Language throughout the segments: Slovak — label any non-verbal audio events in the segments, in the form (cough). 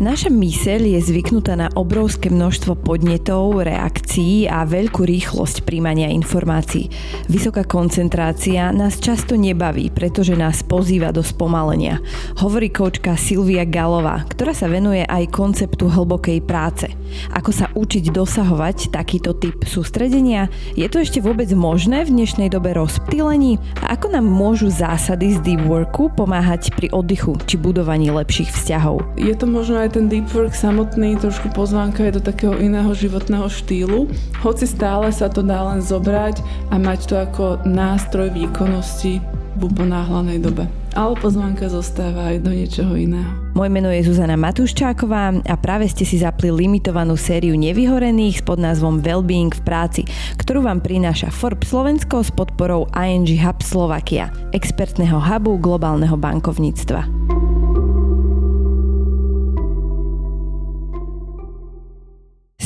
Naša myseľ je zvyknutá na obrovské množstvo podnetov, reakcií a veľkú rýchlosť príjmania informácií. Vysoká koncentrácia nás často nebaví, pretože nás pozýva do spomalenia. Hovorí koučka Silvia Galová, ktorá sa venuje aj konceptu hlbokej práce. Ako sa učiť dosahovať takýto typ sústredenia? Je to ešte vôbec možné v dnešnej dobe rozptýlení? A ako nám môžu zásady z deep worku pomáhať pri oddychu či budovaní lepších vzťahov? Je to možno aj ten deep work samotný trošku pozvánka je do takého iného životného štýlu, hoci stále sa to dá len zobrať a mať to ako nástroj výkonnosti v uponáhlanej dobe. Ale pozvánka zostáva aj do niečoho iného. Moje meno je Zuzana Matuščáková a práve ste si zapli limitovanú sériu nevyhorených s podnázvom Wellbeing v práci, ktorú vám prináša Forbes Slovensko s podporou ING Hub Slovakia, expertného hubu globálneho bankovníctva.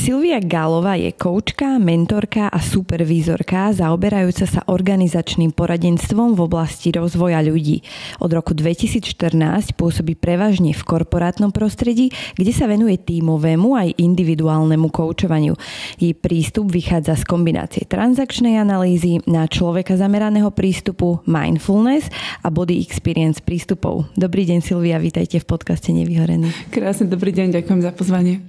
Silvia Gálová je koučka, mentorka a supervízorka zaoberajúca sa organizačným poradenstvom v oblasti rozvoja ľudí. Od roku 2014 pôsobí prevažne v korporátnom prostredí, kde sa venuje tímovému aj individuálnemu koučovaniu. Jej prístup vychádza z kombinácie transakčnej analýzy na človeka zameraného prístupu, mindfulness a body experience prístupov. Dobrý deň Silvia, vítajte v podcaste Nevyhorený. Krásne dobrý deň, ďakujem za pozvanie.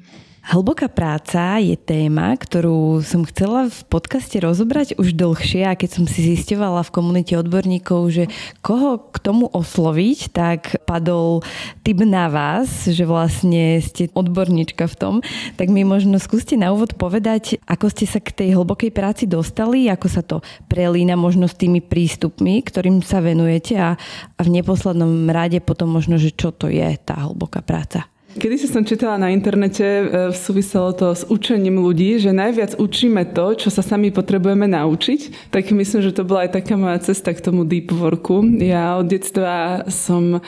Hlboká práca je téma, ktorú som chcela v podcaste rozobrať už dlhšie a keď som si zistovala v komunite odborníkov, že koho k tomu osloviť, tak padol typ na vás, že vlastne ste odborníčka v tom, tak mi možno skúste na úvod povedať, ako ste sa k tej hlbokej práci dostali, ako sa to prelína možno s tými prístupmi, ktorým sa venujete a, a v neposlednom rade potom možno, že čo to je tá hlboká práca. Kedy si som čítala na internete, e, súviselo to s učením ľudí, že najviac učíme to, čo sa sami potrebujeme naučiť. Tak myslím, že to bola aj taká moja cesta k tomu deep worku. Ja od detstva som,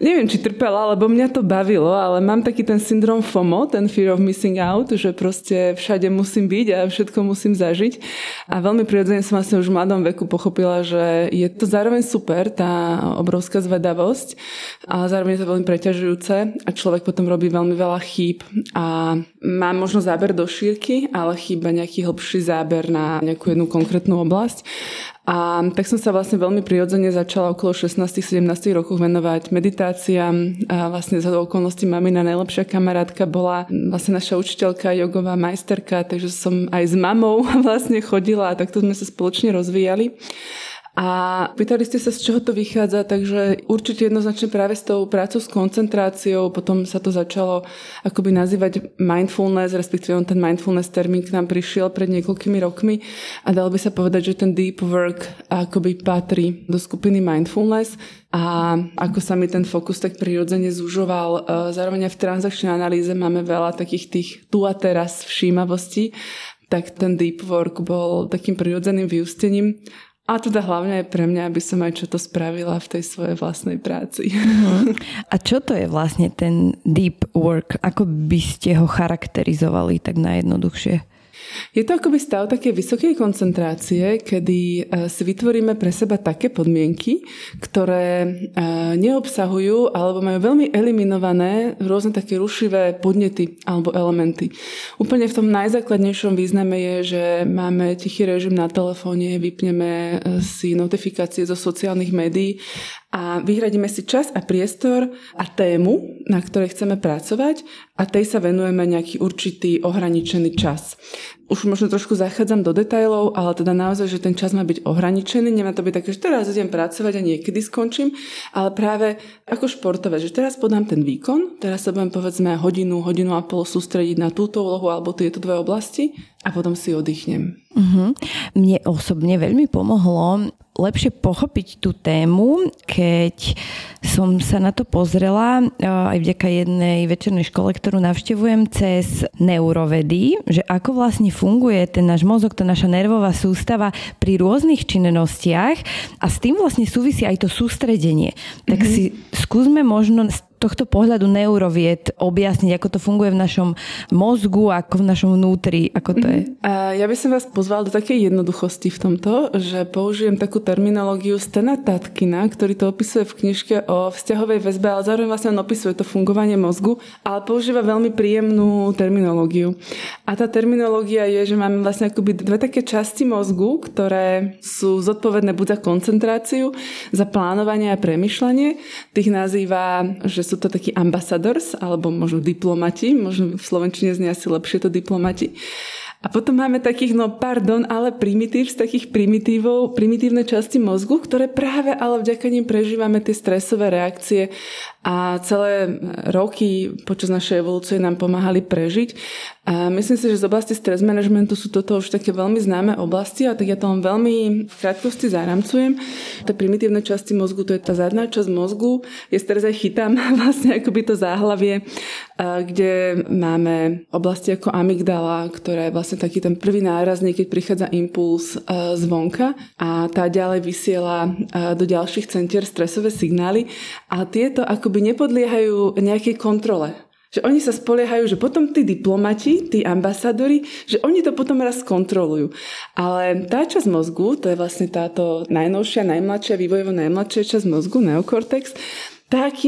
neviem, či trpela, lebo mňa to bavilo, ale mám taký ten syndrom FOMO, ten fear of missing out, že proste všade musím byť a všetko musím zažiť. A veľmi prirodzene som vlastne už v mladom veku pochopila, že je to zároveň super, tá obrovská zvedavosť, ale zároveň je to veľmi preťažujúce a človek potom potom robí veľmi veľa chýb a mám možno záber do šírky, ale chýba nejaký hlbší záber na nejakú jednu konkrétnu oblasť. A tak som sa vlastne veľmi prirodzene začala okolo 16-17 rokov venovať meditáciám. A vlastne za okolností mamina najlepšia kamarátka bola vlastne naša učiteľka, jogová majsterka, takže som aj s mamou (laughs) vlastne chodila a takto sme sa spoločne rozvíjali. A pýtali ste sa, z čoho to vychádza, takže určite jednoznačne práve s tou prácou s koncentráciou, potom sa to začalo akoby nazývať mindfulness, respektíve on ten mindfulness termín k nám prišiel pred niekoľkými rokmi a dalo by sa povedať, že ten deep work akoby patrí do skupiny mindfulness a ako sa mi ten fokus tak prirodzene zužoval. E, zároveň v transakčnej analýze máme veľa takých tých tu a teraz všímavostí, tak ten deep work bol takým prirodzeným vyústením a teda hlavne aj pre mňa, aby som aj čo to spravila v tej svojej vlastnej práci. A čo to je vlastne ten deep work? Ako by ste ho charakterizovali tak najjednoduchšie? Je to akoby stav také vysokej koncentrácie, kedy e, si vytvoríme pre seba také podmienky, ktoré e, neobsahujú alebo majú veľmi eliminované rôzne také rušivé podnety alebo elementy. Úplne v tom najzákladnejšom význame je, že máme tichý režim na telefóne, vypneme e, si notifikácie zo sociálnych médií a vyhradíme si čas a priestor a tému, na ktorej chceme pracovať a tej sa venujeme nejaký určitý ohraničený čas. Už možno trošku zachádzam do detajlov, ale teda naozaj, že ten čas má byť ohraničený, nemá to byť také, že teraz idem pracovať a niekedy skončím, ale práve ako športové, že teraz podám ten výkon, teraz sa budem povedzme hodinu, hodinu a pol sústrediť na túto úlohu alebo tieto dve oblasti a potom si oddychnem. Uh-huh. Mne osobne veľmi pomohlo lepšie pochopiť tú tému, keď som sa na to pozrela aj vďaka jednej večernej škole, ktorú navštevujem cez neurovedy, že ako vlastne funguje ten náš mozog, tá naša nervová sústava pri rôznych činnostiach a s tým vlastne súvisí aj to sústredenie. Tak mm-hmm. si skúsme možno tohto pohľadu neuroviet objasniť, ako to funguje v našom mozgu, ako v našom vnútri, ako to je? A ja by som vás pozval do takej jednoduchosti v tomto, že použijem takú terminológiu Stena Tatkina, ktorý to opisuje v knižke o vzťahovej väzbe, ale zároveň vlastne on opisuje to fungovanie mozgu, ale používa veľmi príjemnú terminológiu. A tá terminológia je, že máme vlastne akoby dve také časti mozgu, ktoré sú zodpovedné buď za koncentráciu, za plánovanie a premyšľanie. Tých nazýva, že sú to takí ambasadors, alebo možno diplomati, možno v Slovenčine znie asi lepšie to diplomati. A potom máme takých, no pardon, ale primitív z takých primitívov, primitívne časti mozgu, ktoré práve ale vďaka nim prežívame tie stresové reakcie a celé roky počas našej evolúcie nám pomáhali prežiť. A myslím si, že z oblasti stres managementu sú toto už také veľmi známe oblasti a tak ja to len veľmi v krátkosti zaramcujem. Tie primitívne časti mozgu, to je tá zadná časť mozgu. Ja teraz aj chytám (laughs) vlastne akoby to záhlavie, kde máme oblasti ako amygdala, ktorá je vlastne taký ten prvý nárazník, keď prichádza impuls zvonka a tá ďalej vysiela do ďalších centier stresové signály a tieto akoby nepodliehajú nejakej kontrole. Že oni sa spoliehajú, že potom tí diplomati, tí ambasadori, že oni to potom raz kontrolujú. Ale tá časť mozgu, to je vlastne táto najnovšia, najmladšia, vývojovo najmladšia časť mozgu, neokortex, tá, e,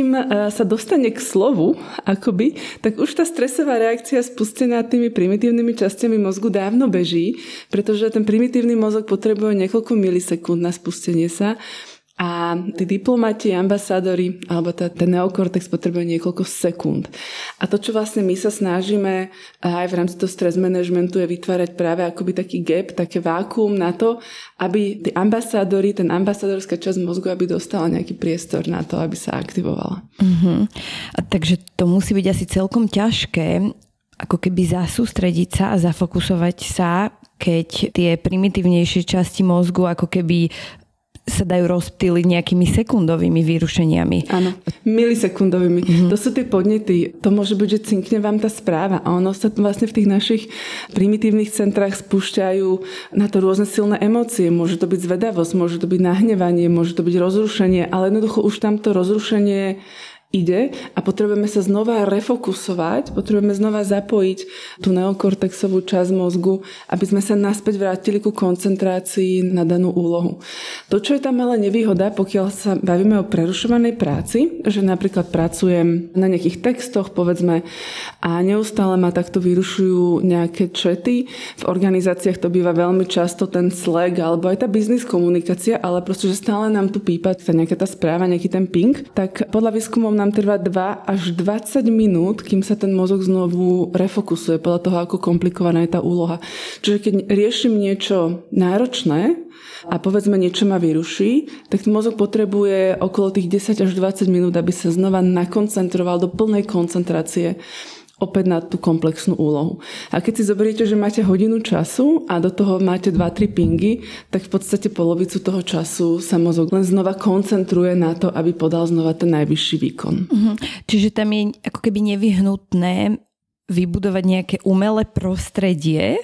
sa dostane k slovu, akoby, tak už tá stresová reakcia spustená tými primitívnymi častiami mozgu dávno beží, pretože ten primitívny mozog potrebuje niekoľko milisekúnd na spustenie sa a tí diplomati, ambasádori, alebo tá, ten neokortex potrebuje niekoľko sekúnd. A to, čo vlastne my sa snažíme aj v rámci toho stres managementu je vytvárať práve akoby taký gap, také vákuum na to, aby tí ambasádori, ten ambasádorská časť mozgu, aby dostala nejaký priestor na to, aby sa aktivovala. Uh-huh. A takže to musí byť asi celkom ťažké, ako keby zasústrediť sa a zafokusovať sa keď tie primitívnejšie časti mozgu ako keby sa dajú rozptýliť nejakými sekundovými vyrušeniami. Áno, milisekundovými. Mm-hmm. To sú tie podnety. To môže byť, že cinkne vám tá správa a ono sa vlastne v tých našich primitívnych centrách spúšťajú na to rôzne silné emócie. Môže to byť zvedavosť, môže to byť nahnevanie, môže to byť rozrušenie, ale jednoducho už tam to rozrušenie ide a potrebujeme sa znova refokusovať, potrebujeme znova zapojiť tú neokortexovú časť mozgu, aby sme sa naspäť vrátili ku koncentrácii na danú úlohu. To, čo je tam ale nevýhoda, pokiaľ sa bavíme o prerušovanej práci, že napríklad pracujem na nejakých textoch, povedzme, a neustále ma takto vyrušujú nejaké čety. V organizáciách to býva veľmi často ten Slack alebo aj tá biznis komunikácia, ale proste, že stále nám tu pípa tá nejaká tá správa, nejaký ten ping, tak podľa výskumov nám trvá 2 až 20 minút, kým sa ten mozog znovu refokusuje podľa toho, ako komplikovaná je tá úloha. Čiže keď riešim niečo náročné, a povedzme niečo ma vyruší, tak mozog potrebuje okolo tých 10 až 20 minút, aby sa znova nakoncentroval do plnej koncentrácie opäť na tú komplexnú úlohu. A keď si zoberiete, že máte hodinu času a do toho máte 2-3 pingy, tak v podstate polovicu toho času sa mozog len znova koncentruje na to, aby podal znova ten najvyšší výkon. Uh-huh. Čiže tam je ako keby nevyhnutné vybudovať nejaké umelé prostredie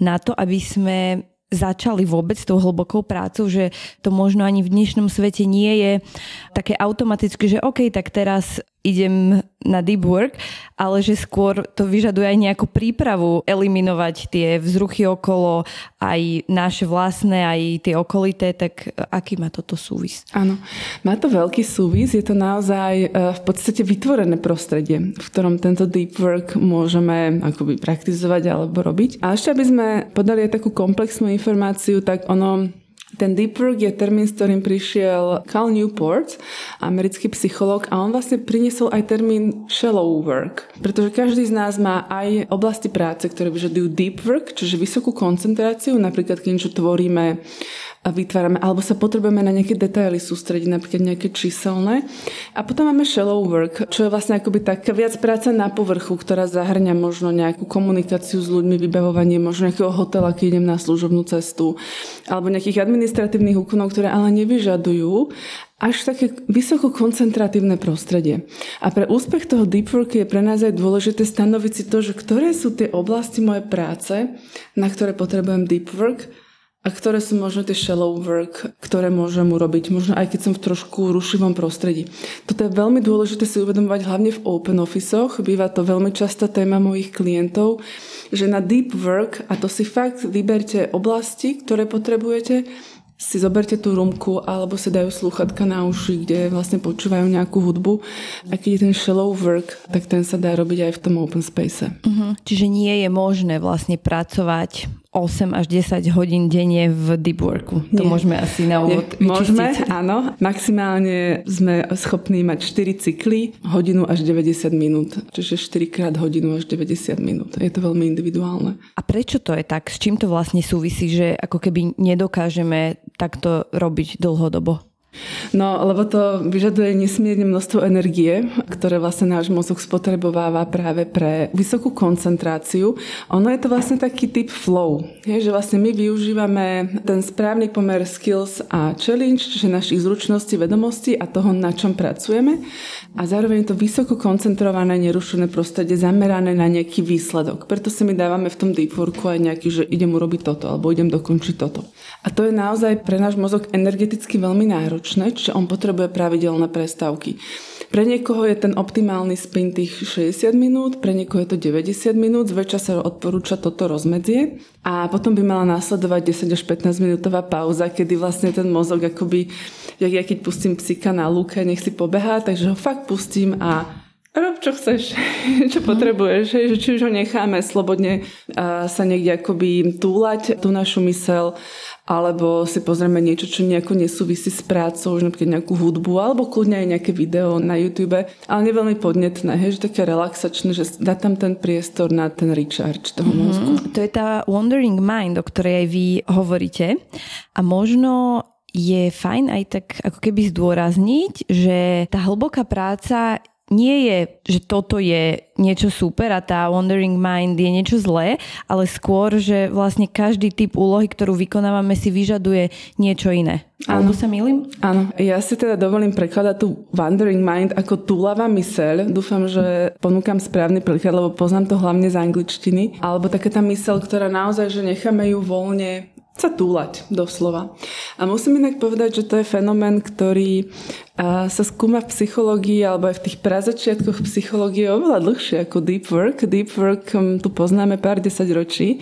na to, aby sme začali vôbec tou hlbokou prácou, že to možno ani v dnešnom svete nie je také automaticky, že OK, tak teraz idem na deep work, ale že skôr to vyžaduje aj nejakú prípravu eliminovať tie vzruchy okolo, aj naše vlastné, aj tie okolité, tak aký má toto súvis? Áno, má to veľký súvis, je to naozaj e, v podstate vytvorené prostredie, v ktorom tento deep work môžeme akoby praktizovať alebo robiť. A ešte aby sme podali aj takú komplexnú informáciu, tak ono ten deep work je termín, s ktorým prišiel Cal Newport, americký psychológ, a on vlastne priniesol aj termín shallow work, pretože každý z nás má aj oblasti práce, ktoré vyžadujú deep work, čiže vysokú koncentráciu, napríklad keď niečo tvoríme a vytvárame, alebo sa potrebujeme na nejaké detaily sústrediť, napríklad nejaké číselné. A potom máme shallow work, čo je vlastne akoby taká viac práca na povrchu, ktorá zahrňa možno nejakú komunikáciu s ľuďmi, vybavovanie možno nejakého hotela, keď idem na služobnú cestu, alebo nejakých administratívnych úkonov, ktoré ale nevyžadujú až také vysoko koncentratívne prostredie. A pre úspech toho deep work je pre nás aj dôležité stanoviť si to, že ktoré sú tie oblasti mojej práce, na ktoré potrebujem deep work, a ktoré sú možno tie shallow work, ktoré môžem urobiť, možno aj keď som v trošku rušivom prostredí. Toto je veľmi dôležité si uvedomovať hlavne v open officeoch, býva to veľmi častá téma mojich klientov, že na deep work, a to si fakt vyberte oblasti, ktoré potrebujete, si zoberte tú rumku alebo si dajú slúchatka na uši, kde vlastne počúvajú nejakú hudbu. A keď je ten shallow work, tak ten sa dá robiť aj v tom open space. Uh-huh. Čiže nie je možné vlastne pracovať 8 až 10 hodín denne v deep worku. To Nie. môžeme asi na úvod Nie. Môžeme, áno. Maximálne sme schopní mať 4 cykly, hodinu až 90 minút. Čiže 4 krát hodinu až 90 minút. Je to veľmi individuálne. A prečo to je tak? S čím to vlastne súvisí, že ako keby nedokážeme takto robiť dlhodobo? No, lebo to vyžaduje nesmierne množstvo energie, ktoré vlastne náš mozog spotrebováva práve pre vysokú koncentráciu. Ono je to vlastne taký typ flow, že vlastne my využívame ten správny pomer skills a challenge, čiže našich zručností, vedomostí a toho, na čom pracujeme. A zároveň je to vysoko koncentrované, nerušené prostredie, zamerané na nejaký výsledok. Preto si my dávame v tom deep worku aj nejaký, že idem urobiť toto alebo idem dokončiť toto. A to je naozaj pre náš mozog energeticky veľmi náročné náročné, čiže on potrebuje pravidelné prestávky. Pre niekoho je ten optimálny spin tých 60 minút, pre niekoho je to 90 minút, zväčša sa odporúča toto rozmedzie a potom by mala následovať 10 až 15 minútová pauza, kedy vlastne ten mozog akoby, jak ja keď pustím psika na lúke, nech si pobehá, takže ho fakt pustím a rob čo chceš, (laughs) čo mhm. potrebuješ, že či už ho necháme slobodne sa niekde akoby túlať tú našu mysel alebo si pozrieme niečo, čo nejako nesúvisí s prácou, už napríklad nejakú hudbu, alebo kľudne aj nejaké video na YouTube, ale nie veľmi podnetné, hej, že také relaxačné, že dá tam ten priestor na ten recharge toho mm-hmm. mozgu. To je tá wandering mind, o ktorej aj vy hovoríte. A možno je fajn aj tak ako keby zdôrazniť, že tá hlboká práca nie je, že toto je niečo super a tá Wandering Mind je niečo zlé, ale skôr, že vlastne každý typ úlohy, ktorú vykonávame, si vyžaduje niečo iné. Alebo sa milím? Áno. Ja si teda dovolím prekladať tú Wandering Mind ako túlava myseľ. Dúfam, že ponúkam správny preklad, lebo poznám to hlavne z angličtiny. Alebo taká tá myseľ, ktorá naozaj, že necháme ju voľne sa túlať doslova. A musím inak povedať, že to je fenomén, ktorý sa skúma v psychológii alebo aj v tých prazačiatkoch psychológie oveľa dlhšie ako deep work. Deep work hm, tu poznáme pár desať ročí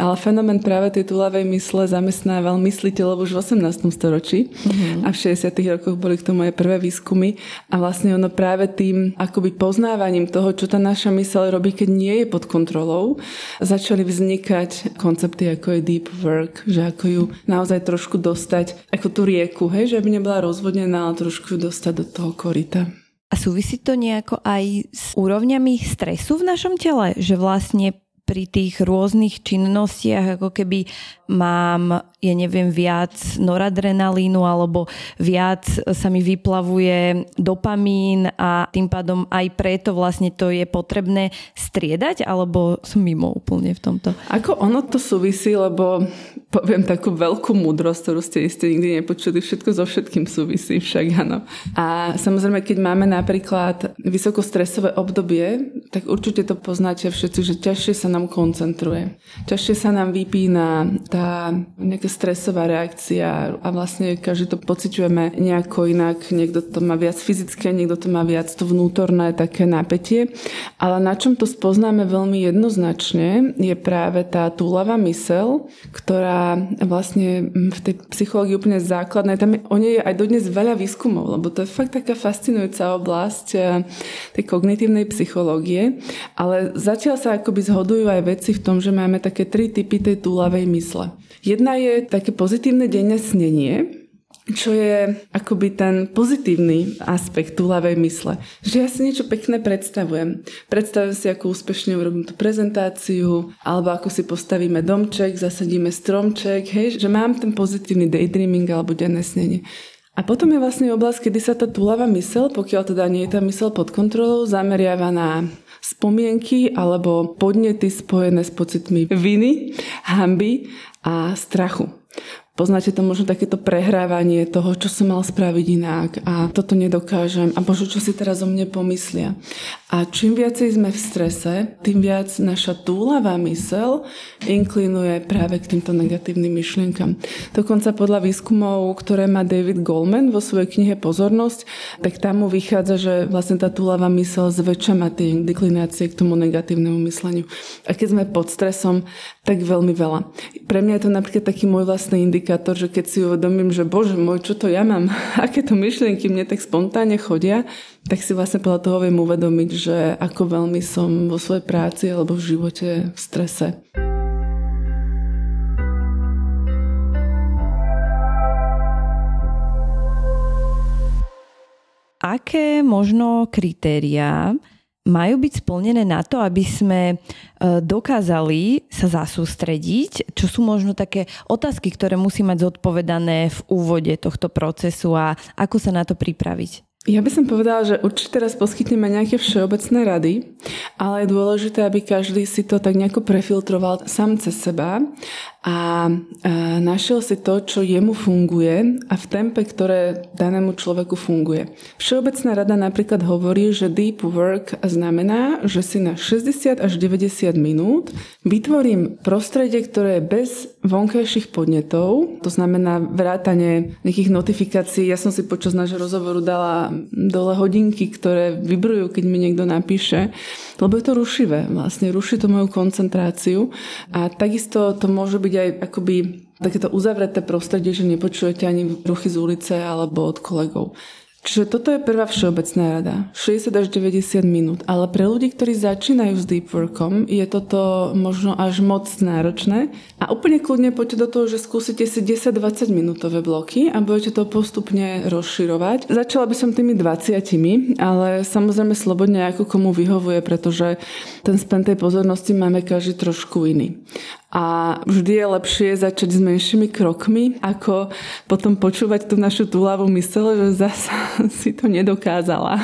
ale fenomén práve tej tulavej mysle zamestnával mysliteľov už v 18. storočí mm-hmm. a v 60. rokoch boli k tomu aj prvé výskumy a vlastne ono práve tým akoby poznávaním toho, čo tá naša myseľ robí, keď nie je pod kontrolou, začali vznikať koncepty ako je deep work, že ako ju naozaj trošku dostať, ako tú rieku, hej, že aby nebola rozvodnená, ale trošku ju dostať do toho korita. A súvisí to nejako aj s úrovňami stresu v našom tele? Že vlastne pri tých rôznych činnostiach ako keby mám, ja neviem, viac noradrenalínu alebo viac sa mi vyplavuje dopamín a tým pádom aj preto vlastne to je potrebné striedať alebo som mimo úplne v tomto? Ako ono to súvisí, lebo poviem takú veľkú múdrosť, ktorú ste isté nikdy nepočuli, všetko so všetkým súvisí však, áno. A samozrejme, keď máme napríklad vysokostresové obdobie, tak určite to poznáte všetci, že ťažšie sa nám nám koncentruje. Ťažšie sa nám vypína tá nejaká stresová reakcia a vlastne každý to pociťujeme nejako inak. Niekto to má viac fyzické, niekto to má viac to vnútorné také napätie. Ale na čom to spoznáme veľmi jednoznačne je práve tá túlava mysel, ktorá vlastne v tej psychológii úplne základná. Tam je, o nej je aj dodnes veľa výskumov, lebo to je fakt taká fascinujúca oblasť eh, tej kognitívnej psychológie. Ale zatiaľ sa akoby zhodujú aj veci v tom, že máme také tri typy tej túlavej mysle. Jedna je také pozitívne denné snenie, čo je akoby ten pozitívny aspekt túlavej mysle. Že ja si niečo pekné predstavujem. Predstavujem si, ako úspešne urobím tú prezentáciu, alebo ako si postavíme domček, zasadíme stromček, hej, že mám ten pozitívny daydreaming alebo denné snenie. A potom je vlastne oblasť, kedy sa tá túlava mysel, pokiaľ teda nie je tá mysel pod kontrolou, zameriava na spomienky alebo podnety spojené s pocitmi viny, hamby a strachu. Poznáte to možno takéto prehrávanie toho, čo som mal spraviť inak a toto nedokážem a bože, čo si teraz o mne pomyslia. A čím viacej sme v strese, tým viac naša túlavá mysel inklinuje práve k týmto negatívnym myšlienkam. Dokonca podľa výskumov, ktoré má David Goldman vo svojej knihe Pozornosť, tak tam mu vychádza, že vlastne tá túlavá mysel zväčša má tie deklinácie k tomu negatívnemu mysleniu. A keď sme pod stresom, tak veľmi veľa. Pre mňa je to napríklad taký môj vlastný indikátor, že keď si uvedomím, že bože môj, čo to ja mám, (laughs) aké to myšlienky mne tak spontánne chodia, tak si vlastne podľa toho viem uvedomiť, že ako veľmi som vo svojej práci alebo v živote v strese. Aké možno kritériá majú byť splnené na to, aby sme e, dokázali sa zasústrediť, čo sú možno také otázky, ktoré musí mať zodpovedané v úvode tohto procesu a ako sa na to pripraviť? Ja by som povedala, že určite teraz poskytneme nejaké všeobecné rady, ale je dôležité, aby každý si to tak nejako prefiltroval sám cez seba a našiel si to, čo jemu funguje a v tempe, ktoré danému človeku funguje. Všeobecná rada napríklad hovorí, že deep work znamená, že si na 60 až 90 minút vytvorím prostredie, ktoré je bez vonkajších podnetov, to znamená vrátanie nejakých notifikácií. Ja som si počas nášho rozhovoru dala dole hodinky, ktoré vybrujú, keď mi niekto napíše, lebo je to rušivé. Vlastne ruší to moju koncentráciu a takisto to môže byť aj akoby takéto uzavreté prostredie, že nepočujete ani ruchy z ulice alebo od kolegov. Čiže toto je prvá všeobecná rada. 60 až 90 minút. Ale pre ľudí, ktorí začínajú s deep workom, je toto možno až moc náročné. A úplne kľudne poďte do toho, že skúsite si 10-20 minútové bloky a budete to postupne rozširovať. Začala by som tými 20, ale samozrejme slobodne ako komu vyhovuje, pretože ten spen tej pozornosti máme každý trošku iný. A vždy je lepšie začať s menšími krokmi, ako potom počúvať tú našu túlavú mysel, že zasa (laughs) si to nedokázala.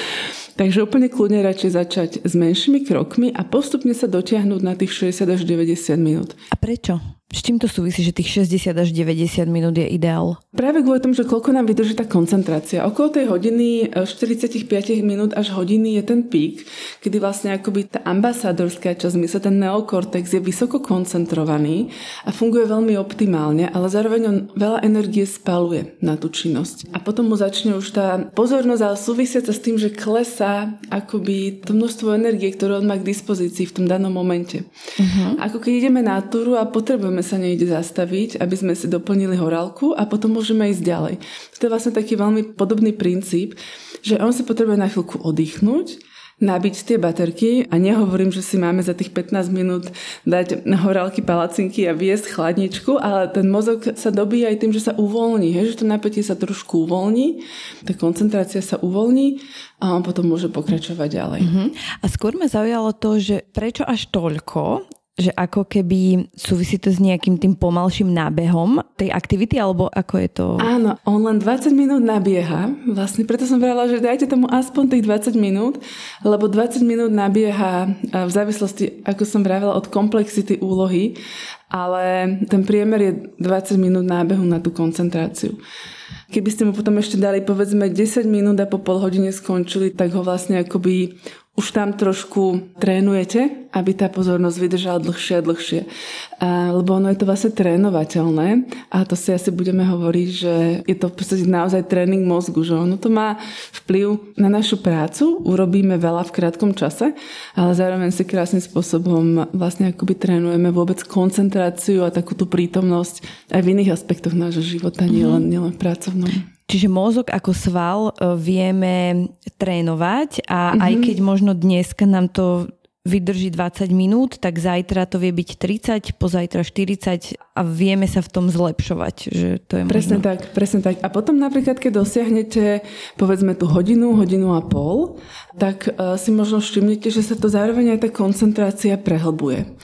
(laughs) Takže úplne kľudne radšej začať s menšími krokmi a postupne sa dotiahnuť na tých 60 až 90 minút. A prečo? S čím to súvisí, že tých 60 až 90 minút je ideál? Práve kvôli tomu, že koľko nám vydrží tá koncentrácia. Okolo tej hodiny, 45 e, minút až hodiny je ten pík, kedy vlastne akoby tá ambasádorská časť mysle, ten neokortex je vysoko koncentrovaný a funguje veľmi optimálne, ale zároveň on veľa energie spaluje na tú činnosť. A potom mu začne už tá pozornosť, ale súvisiaca s tým, že klesá akoby to množstvo energie, ktoré on má k dispozícii v tom danom momente. Uh-huh. Ako keď ideme na túru a potrebujeme môžeme sa nejde zastaviť, aby sme si doplnili horálku a potom môžeme ísť ďalej. To je vlastne taký veľmi podobný princíp, že on si potrebuje na chvíľku oddychnúť, nabiť tie baterky a nehovorím, že si máme za tých 15 minút dať horálky, palacinky a viesť chladničku, ale ten mozog sa dobíja aj tým, že sa uvoľní, hej, že to napätie sa trošku uvoľní, tá koncentrácia sa uvoľní a on potom môže pokračovať ďalej. Uh-huh. A skôr ma zaujalo to, že prečo až toľko že ako keby súvisí to s nejakým tým pomalším nábehom tej aktivity, alebo ako je to? Áno, on len 20 minút nabieha. Vlastne preto som vrala, že dajte tomu aspoň tých 20 minút, lebo 20 minút nabieha v závislosti, ako som vravela, od komplexity úlohy, ale ten priemer je 20 minút nábehu na tú koncentráciu. Keby ste mu potom ešte dali povedzme 10 minút a po pol hodine skončili, tak ho vlastne akoby už tam trošku trénujete, aby tá pozornosť vydržala dlhšie a dlhšie. A, lebo ono je to vlastne trénovateľné a to si asi budeme hovoriť, že je to v podstate naozaj tréning mozgu, že ono to má vplyv na našu prácu, urobíme veľa v krátkom čase, ale zároveň si krásnym spôsobom vlastne akoby trénujeme vôbec koncentráciu a takú tú prítomnosť aj v iných aspektoch nášho života, nielen, nielen v pracovnom. Čiže mozog ako sval e, vieme trénovať a mm-hmm. aj keď možno dneska nám to vydrží 20 minút, tak zajtra to vie byť 30, pozajtra 40 a vieme sa v tom zlepšovať. Že to je presne možno... tak, presne tak. A potom napríklad, keď dosiahnete povedzme tú hodinu, hodinu a pol, tak uh, si možno všimnete, že sa to zároveň aj tá koncentrácia prehlbuje.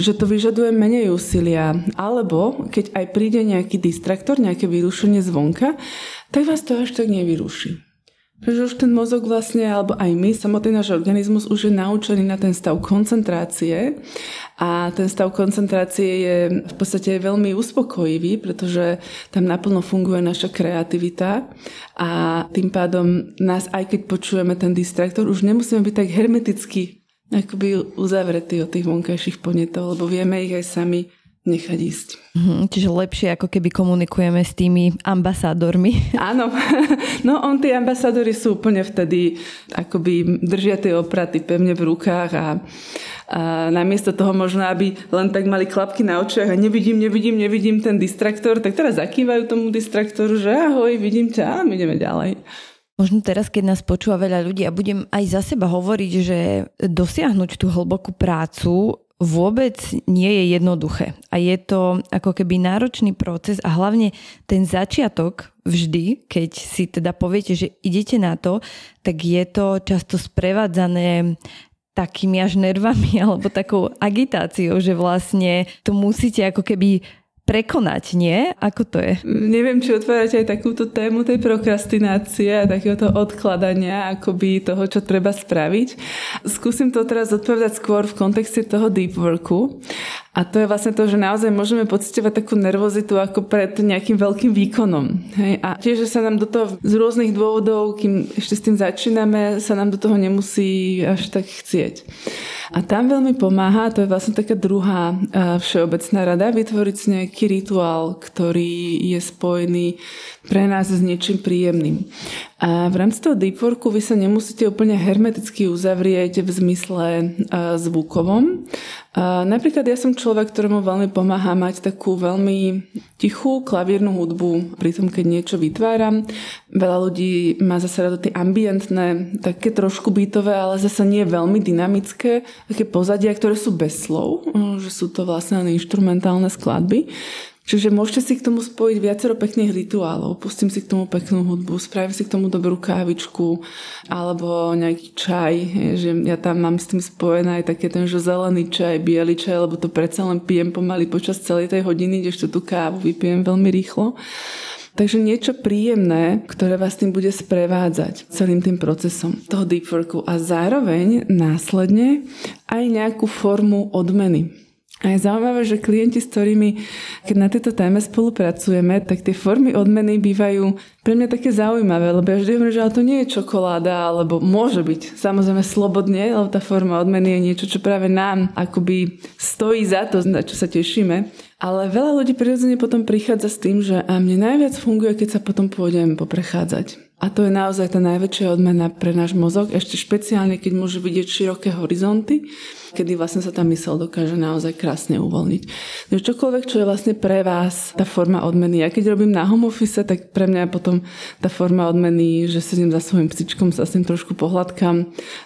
Že to vyžaduje menej úsilia. Alebo keď aj príde nejaký distraktor, nejaké vyrušenie zvonka, tak vás to až tak nevyruší. Pretože už ten mozog vlastne, alebo aj my, samotný náš organizmus už je naučený na ten stav koncentrácie. A ten stav koncentrácie je v podstate veľmi uspokojivý, pretože tam naplno funguje naša kreativita. A tým pádom nás, aj keď počujeme ten distraktor, už nemusíme byť tak hermeticky akoby uzavretí od tých vonkajších podnetov, lebo vieme ich aj sami nechať ísť. Mhm, čiže lepšie ako keby komunikujeme s tými ambasádormi. (laughs) Áno, (laughs) no on tí ambasádori sú úplne vtedy, akoby držia tie opraty pevne v rukách a, a namiesto toho možno, aby len tak mali klapky na očiach a nevidím, nevidím, nevidím ten distraktor, tak teraz zakývajú tomu distraktoru, že ahoj, vidím ťa a my ideme ďalej. Možno teraz, keď nás počúva veľa ľudí a budem aj za seba hovoriť, že dosiahnuť tú hlbokú prácu vôbec nie je jednoduché. A je to ako keby náročný proces a hlavne ten začiatok vždy, keď si teda poviete, že idete na to, tak je to často sprevádzané takými až nervami (laughs) alebo takou agitáciou, že vlastne to musíte ako keby prekonať, nie? Ako to je? Neviem, či otvárate aj takúto tému tej prokrastinácie a takéhoto odkladania akoby toho, čo treba spraviť. Skúsim to teraz odpovedať skôr v kontexte toho deep worku. A to je vlastne to, že naozaj môžeme pocitovať takú nervozitu ako pred nejakým veľkým výkonom. Hej? A tiež, že sa nám do toho z rôznych dôvodov, kým ešte s tým začíname, sa nám do toho nemusí až tak chcieť. A tam veľmi pomáha, to je vlastne taká druhá všeobecná rada, vytvoriť si nejaký rituál, ktorý je spojený pre nás s niečím príjemným. A v rámci toho deep worku vy sa nemusíte úplne hermeticky uzavrieť v zmysle zvukovom. A napríklad ja som človek, ktorému veľmi pomáha mať takú veľmi tichú klavírnu hudbu pri tom, keď niečo vytváram. Veľa ľudí má zase rado tie ambientné, také trošku bytové, ale zase nie veľmi dynamické, také pozadia, ktoré sú bez slov, že sú to vlastne instrumentálne skladby. Čiže môžete si k tomu spojiť viacero pekných rituálov. Pustím si k tomu peknú hudbu, spravím si k tomu dobrú kávičku alebo nejaký čaj. Že ja tam mám s tým spojené aj také ten, že zelený čaj, biely čaj, lebo to predsa len pijem pomaly počas celej tej hodiny, kdežto tú kávu vypijem veľmi rýchlo. Takže niečo príjemné, ktoré vás tým bude sprevádzať celým tým procesom toho deep worku a zároveň následne aj nejakú formu odmeny. A je zaujímavé, že klienti, s ktorými, keď na tejto téme spolupracujeme, tak tie formy odmeny bývajú pre mňa také zaujímavé, lebo ja vždy hovorím, že ale to nie je čokoláda, alebo môže byť samozrejme slobodne, lebo tá forma odmeny je niečo, čo práve nám akoby stojí za to, na čo sa tešíme. Ale veľa ľudí prirodzene potom prichádza s tým, že a mne najviac funguje, keď sa potom pôjdem poprechádzať. A to je naozaj tá najväčšia odmena pre náš mozog, ešte špeciálne, keď môže vidieť široké horizonty, kedy vlastne sa tá mysel dokáže naozaj krásne uvoľniť. Takže čokoľvek, čo je vlastne pre vás tá forma odmeny. Ja keď robím na home office, tak pre mňa je potom tá forma odmeny, že sedím za svojim psičkom, sa s tým trošku pohľadkám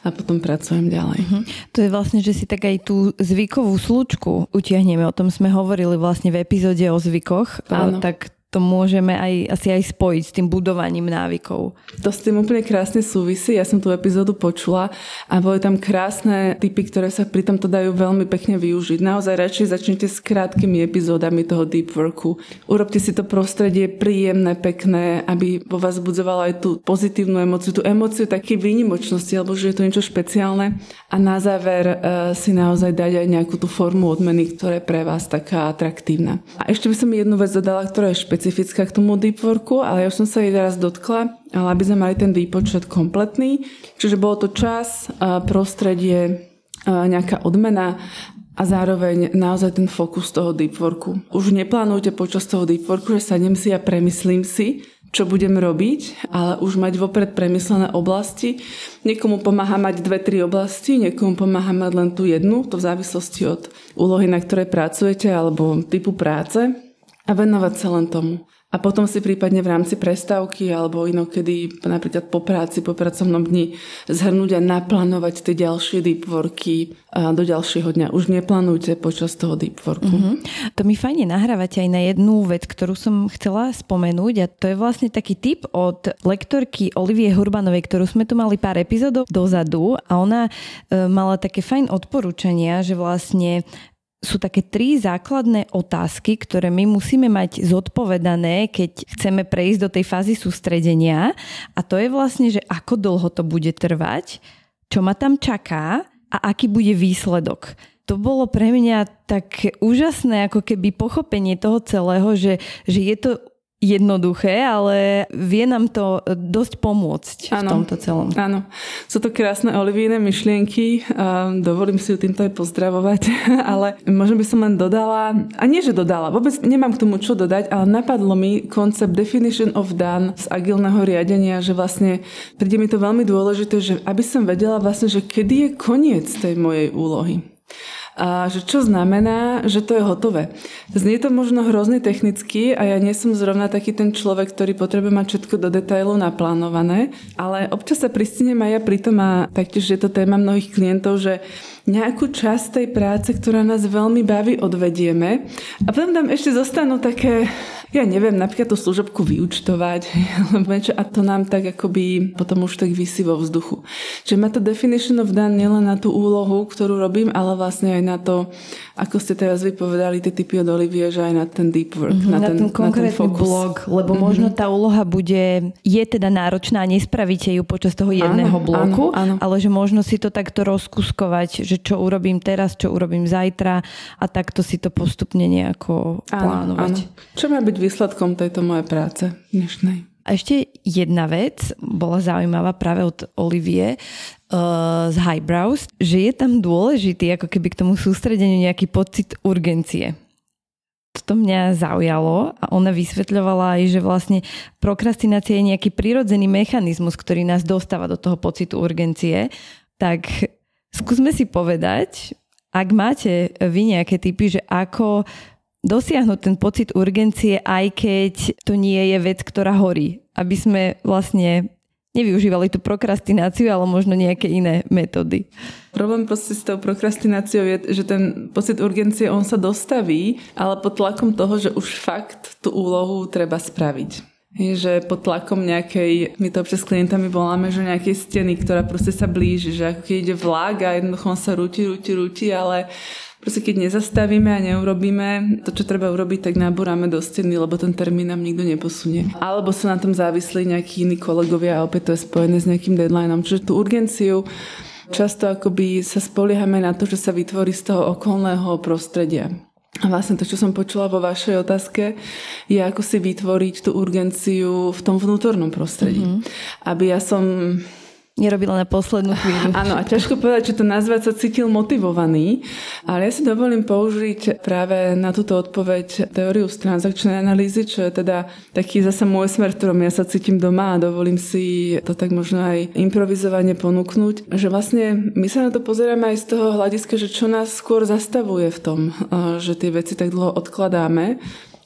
a potom pracujem ďalej. Uh-huh. To je vlastne, že si tak aj tú zvykovú slučku utiahneme. O tom sme hovorili vlastne v epizóde o zvykoch. Áno. Tak to môžeme aj, asi aj spojiť s tým budovaním návykov. To s tým úplne krásne súvisí. Ja som tú epizódu počula a boli tam krásne typy, ktoré sa pri tomto dajú veľmi pekne využiť. Naozaj radšej začnite s krátkými epizódami toho deep worku. Urobte si to prostredie príjemné, pekné, aby vo vás budzovalo aj tú pozitívnu emociu, tú emociu také výnimočnosti, alebo že je to niečo špeciálne. A na záver uh, si naozaj dať aj nejakú tú formu odmeny, ktorá je pre vás taká atraktívna. A ešte by som jednu vec dodala, ktorá je špeciálna špecifická k tomu deep worku, ale ja som sa jej teraz dotkla, ale aby sme mali ten výpočet kompletný. Čiže bolo to čas, prostredie, nejaká odmena a zároveň naozaj ten fokus toho deep worku. Už neplánujte počas toho deep worku, že sadnem si a premyslím si, čo budem robiť, ale už mať vopred premyslené oblasti. Niekomu pomáha mať dve, tri oblasti, niekomu pomáha mať len tú jednu, to v závislosti od úlohy, na ktorej pracujete alebo typu práce a venovať sa len tomu. A potom si prípadne v rámci prestávky alebo inokedy napríklad po práci, po pracovnom dni zhrnúť a naplánovať tie ďalšie deep worky do ďalšieho dňa. Už neplánujte počas toho deep worku. Mm-hmm. To mi fajne nahrávate aj na jednu vec, ktorú som chcela spomenúť a to je vlastne taký tip od lektorky Olivie Hurbanovej, ktorú sme tu mali pár epizódov dozadu a ona e, mala také fajn odporúčania, že vlastne sú také tri základné otázky, ktoré my musíme mať zodpovedané, keď chceme prejsť do tej fázy sústredenia. A to je vlastne, že ako dlho to bude trvať, čo ma tam čaká a aký bude výsledok. To bolo pre mňa tak úžasné, ako keby pochopenie toho celého, že, že je to jednoduché, ale vie nám to dosť pomôcť ano, v tomto celom. Áno, sú to krásne olivíne myšlienky, dovolím si ju týmto aj pozdravovať, (laughs) ale možno by som len dodala, a nie, že dodala, vôbec nemám k tomu čo dodať, ale napadlo mi koncept definition of done z agilného riadenia, že vlastne príde mi to veľmi dôležité, že aby som vedela vlastne, že kedy je koniec tej mojej úlohy. A že čo znamená, že to je hotové. Znie to možno hrozne technicky a ja nie som zrovna taký ten človek, ktorý potrebuje mať všetko do detailov naplánované, ale občas sa pristinem aj ja pri tom a taktiež je to téma mnohých klientov, že nejakú časť tej práce, ktorá nás veľmi baví, odvedieme a potom tam ešte zostanú také ja neviem, napríklad tú služobku vyučtovať, (laughs) a to nám tak akoby potom už tak vysí vo vzduchu. Čiže má to definition of done nielen na tú úlohu, ktorú robím, ale vlastne aj na to, ako ste teraz vypovedali tie typy od Olivie, že aj na ten deep work, mm-hmm, na, ten, na ten konkrétny na ten blog, lebo mm-hmm. možno tá úloha bude, je teda náročná a nespravíte ju počas toho jedného áno, bloku, áno, áno. ale že možno si to takto rozkuskovať, že čo urobím teraz, čo urobím zajtra a takto si to postupne nejako áno, plánovať. Áno. Čo má byť výsledkom tejto mojej práce dnešnej. A ešte jedna vec bola zaujímavá práve od Olivie uh, z Highbrows, že je tam dôležitý ako keby k tomu sústredeniu nejaký pocit urgencie. To mňa zaujalo a ona vysvetľovala aj, že vlastne prokrastinácia je nejaký prirodzený mechanizmus, ktorý nás dostáva do toho pocitu urgencie. Tak skúsme si povedať, ak máte vy nejaké typy, že ako dosiahnuť ten pocit urgencie, aj keď to nie je vec, ktorá horí. Aby sme vlastne nevyužívali tú prokrastináciu, ale možno nejaké iné metódy. Problém proste s tou prokrastináciou je, že ten pocit urgencie, on sa dostaví, ale pod tlakom toho, že už fakt tú úlohu treba spraviť. Že pod tlakom nejakej, my to občas klientami voláme, že nejakej steny, ktorá proste sa blíži, že ako keď ide vlák a jednoducho on sa rúti, rúti, rúti, ale Proste keď nezastavíme a neurobíme to, čo treba urobiť, tak náboráme do steny, lebo ten termín nám nikto neposunie. Alebo sú na tom závislí nejakí iní kolegovia a opäť to je spojené s nejakým deadlineom. Čiže tú urgenciu často akoby sa spoliehame na to, že sa vytvorí z toho okolného prostredia. A vlastne to, čo som počula vo vašej otázke, je ako si vytvoriť tú urgenciu v tom vnútornom prostredí. Mm-hmm. Aby ja som nerobila na poslednú chvíľu. Áno, a ťažko povedať, čo to nazvať sa cítil motivovaný, ale ja si dovolím použiť práve na túto odpoveď teóriu z transakčnej analýzy, čo je teda taký zasa môj smer, v ktorom ja sa cítim doma a dovolím si to tak možno aj improvizovane ponúknuť, že vlastne my sa na to pozeráme aj z toho hľadiska, že čo nás skôr zastavuje v tom, že tie veci tak dlho odkladáme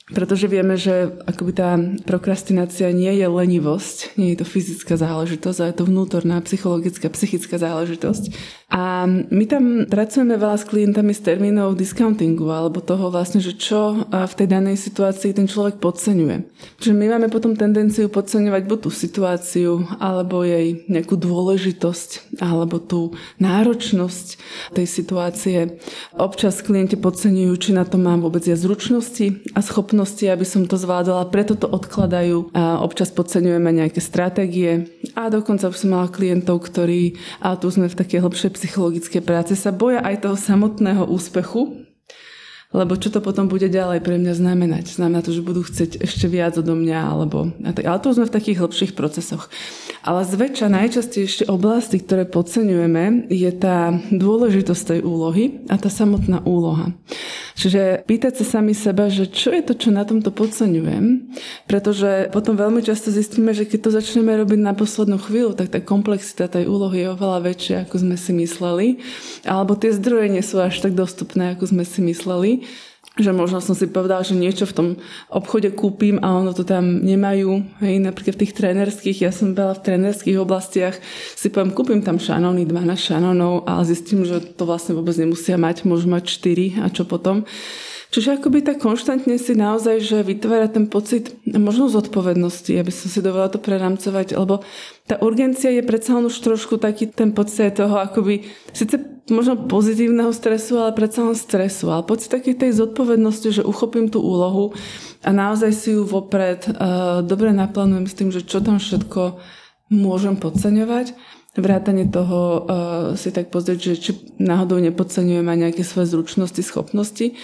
pretože vieme, že akoby tá prokrastinácia nie je lenivosť, nie je to fyzická záležitosť, ale je to vnútorná, psychologická, psychická záležitosť. A my tam pracujeme veľa s klientami s termínov discountingu alebo toho vlastne, že čo v tej danej situácii ten človek podceňuje. Čiže my máme potom tendenciu podceňovať buď tú situáciu, alebo jej nejakú dôležitosť, alebo tú náročnosť tej situácie. Občas klienti podceňujú, či na to mám vôbec ja zručnosti a schopnosti, aby som to zvládala, preto to odkladajú. A občas podceňujeme nejaké stratégie. A dokonca už som mala klientov, ktorí, a tu sme v takej hlbšej psychologické práce sa boja aj toho samotného úspechu, lebo čo to potom bude ďalej pre mňa znamenať? Znamená to, že budú chcieť ešte viac odo mňa, alebo... Ale to sme v takých hĺbších procesoch. Ale zväčša najčastejšie oblasti, ktoré podceňujeme, je tá dôležitosť tej úlohy a tá samotná úloha. Čiže pýtať sa sami seba, že čo je to, čo na tomto podceňujem, pretože potom veľmi často zistíme, že keď to začneme robiť na poslednú chvíľu, tak tá komplexita tej úlohy je oveľa väčšia, ako sme si mysleli, alebo tie zdroje nie sú až tak dostupné, ako sme si mysleli že možno som si povedala, že niečo v tom obchode kúpim a ono to tam nemajú. Hej, napríklad v tých trénerských, ja som veľa v trénerských oblastiach, si poviem, kúpim tam šanóny, 12 šanónov, ale zistím, že to vlastne vôbec nemusia mať, môžu mať 4 a čo potom. Čiže akoby tak konštantne si naozaj, že vytvára ten pocit možno zodpovednosti, aby som si dovolila to preramcovať, lebo tá urgencia je predsa už trošku taký ten pocit toho akoby, síce možno pozitívneho stresu, ale predsa len stresu, ale pocit takej tej zodpovednosti, že uchopím tú úlohu a naozaj si ju vopred uh, dobre naplánujem s tým, že čo tam všetko môžem podceňovať vrátane toho uh, si tak pozrieť, že či náhodou nepodceňujem aj nejaké svoje zručnosti, schopnosti.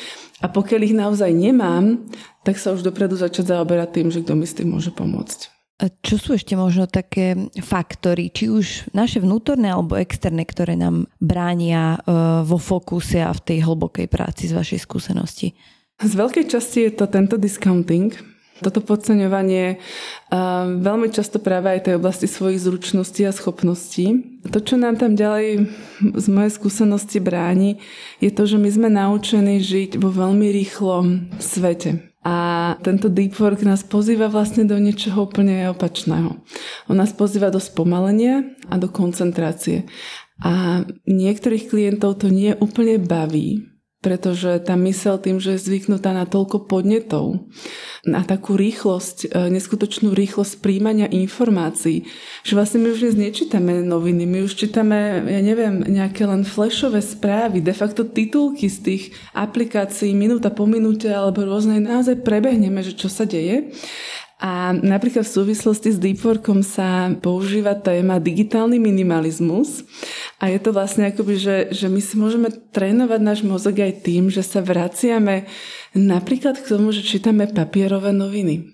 A pokiaľ ich naozaj nemám, tak sa už dopredu začať zaoberať tým, že kto mi s tým môže pomôcť. A čo sú ešte možno také faktory, či už naše vnútorné alebo externé, ktoré nám bránia uh, vo fokuse a v tej hlbokej práci z vašej skúsenosti? Z veľkej časti je to tento discounting, toto podceňovanie veľmi často práve aj tej oblasti svojich zručností a schopností. To, čo nám tam ďalej z mojej skúsenosti bráni, je to, že my sme naučení žiť vo veľmi rýchlom svete. A tento deep work nás pozýva vlastne do niečoho úplne opačného. On nás pozýva do spomalenia a do koncentrácie. A niektorých klientov to nie úplne baví, pretože tá mysel tým, že je zvyknutá na toľko podnetov, na takú rýchlosť, e, neskutočnú rýchlosť príjmania informácií, že vlastne my už dnes nečítame noviny, my už čítame, ja neviem, nejaké len flashové správy, de facto titulky z tých aplikácií minúta po minúte alebo rôzne, naozaj prebehneme, že čo sa deje. A napríklad v súvislosti s Deepworkom sa používa téma digitálny minimalizmus. A je to vlastne akoby, že, že my si môžeme trénovať náš mozog aj tým, že sa vraciame napríklad k tomu, že čítame papierové noviny.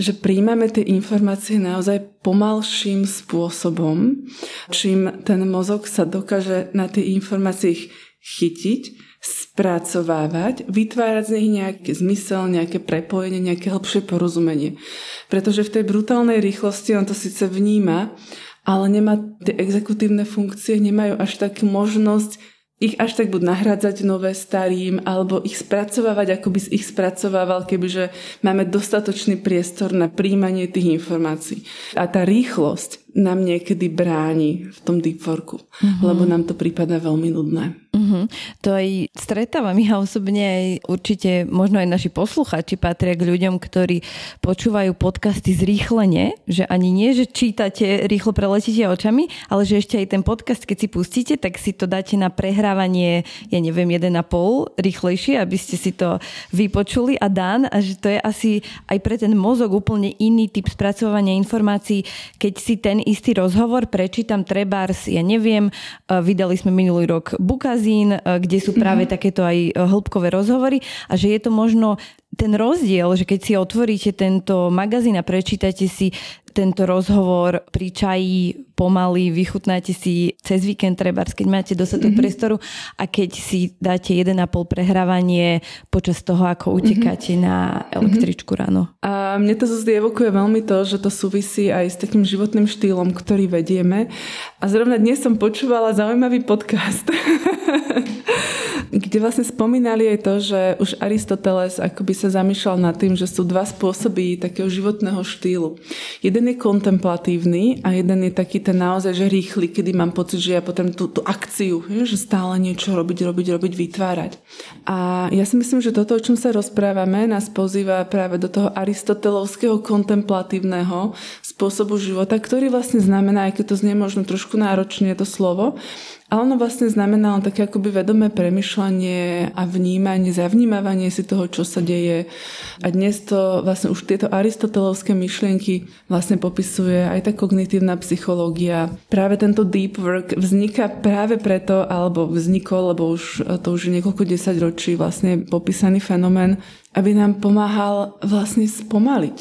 Že príjmame tie informácie naozaj pomalším spôsobom, čím ten mozog sa dokáže na tie informácie chytiť spracovávať, vytvárať z nich nejaký zmysel, nejaké prepojenie, nejaké hlbšie porozumenie. Pretože v tej brutálnej rýchlosti on to síce vníma, ale nemá tie exekutívne funkcie, nemajú až takú možnosť ich až tak buď nahrádzať nové starým, alebo ich spracovávať, ako by ich spracovával, kebyže máme dostatočný priestor na príjmanie tých informácií. A tá rýchlosť nám niekedy bráni v tom deep worku, mm-hmm. lebo nám to prípada veľmi nudné. Mm-hmm. To aj stretávam ja osobne aj určite, možno aj naši posluchači patria k ľuďom, ktorí počúvajú podcasty zrýchlene, že ani nie, že čítate, rýchlo preletíte očami, ale že ešte aj ten podcast, keď si pustíte, tak si to dáte na prehrávanie, ja neviem, 1,5 rýchlejšie, aby ste si to vypočuli a dán a že to je asi aj pre ten mozog úplne iný typ spracovania informácií, keď si ten istý rozhovor prečítam trebárs, ja neviem, e, vydali sme minulý rok Bukazín, e, kde sú práve mm-hmm. takéto aj e, hĺbkové rozhovory a že je to možno ten rozdiel, že keď si otvoríte tento magazín a prečítate si tento rozhovor pri čaji pomaly, vychutnáte si cez víkend treba, keď máte dostatok mm-hmm. priestoru a keď si dáte 1,5 prehrávanie počas toho, ako utekáte mm-hmm. na električku ráno. A mne to zase evokuje veľmi to, že to súvisí aj s takým životným štýlom, ktorý vedieme. A zrovna dnes som počúvala zaujímavý podcast (laughs) kde vlastne spomínali aj to, že už Aristoteles akoby sa zamýšľal nad tým, že sú dva spôsoby takého životného štýlu. Jeden je kontemplatívny a jeden je taký ten naozaj, že rýchly, kedy mám pocit, že ja potrebujem tú, tú akciu, že stále niečo robiť, robiť, robiť, vytvárať. A ja si myslím, že toto, o čom sa rozprávame, nás pozýva práve do toho aristotelovského kontemplatívneho spôsobu života, ktorý vlastne znamená, aj keď to znie možno trošku náročne to slovo, a ono vlastne len také akoby vedomé premyšľanie a vnímanie, zavnímavanie si toho, čo sa deje. A dnes to vlastne už tieto aristotelovské myšlienky vlastne popisuje aj tá kognitívna psychológia. Práve tento deep work vzniká práve preto, alebo vznikol, lebo už to už je niekoľko desať ročí vlastne popísaný fenomén, aby nám pomáhal vlastne spomaliť.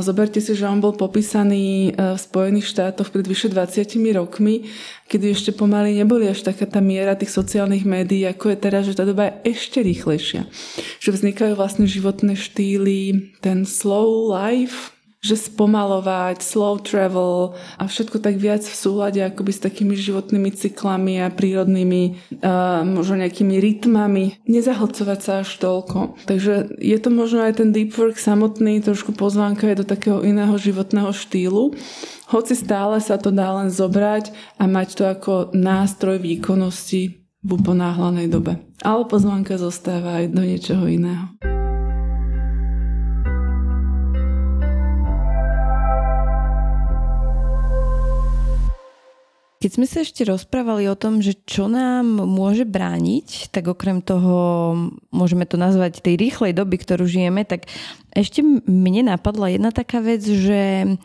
Zoberte si, že on bol popísaný e, v Spojených štátoch pred vyše 20 rokmi, kedy ešte pomaly neboli až taká tá miera tých sociálnych médií, ako je teraz, že tá doba je ešte rýchlejšia. Že vznikajú vlastne životné štýly, ten slow life, že spomalovať, slow travel a všetko tak viac v súhľade akoby s takými životnými cyklami a prírodnými uh, možno nejakými rytmami. Nezahlcovať sa až toľko. Takže je to možno aj ten deep work samotný, trošku pozvánka je do takého iného životného štýlu. Hoci stále sa to dá len zobrať a mať to ako nástroj výkonnosti v uponáhlanej dobe. Ale pozvánka zostáva aj do niečoho iného. Keď sme sa ešte rozprávali o tom, že čo nám môže brániť, tak okrem toho, môžeme to nazvať tej rýchlej doby, ktorú žijeme, tak ešte mne napadla jedna taká vec, že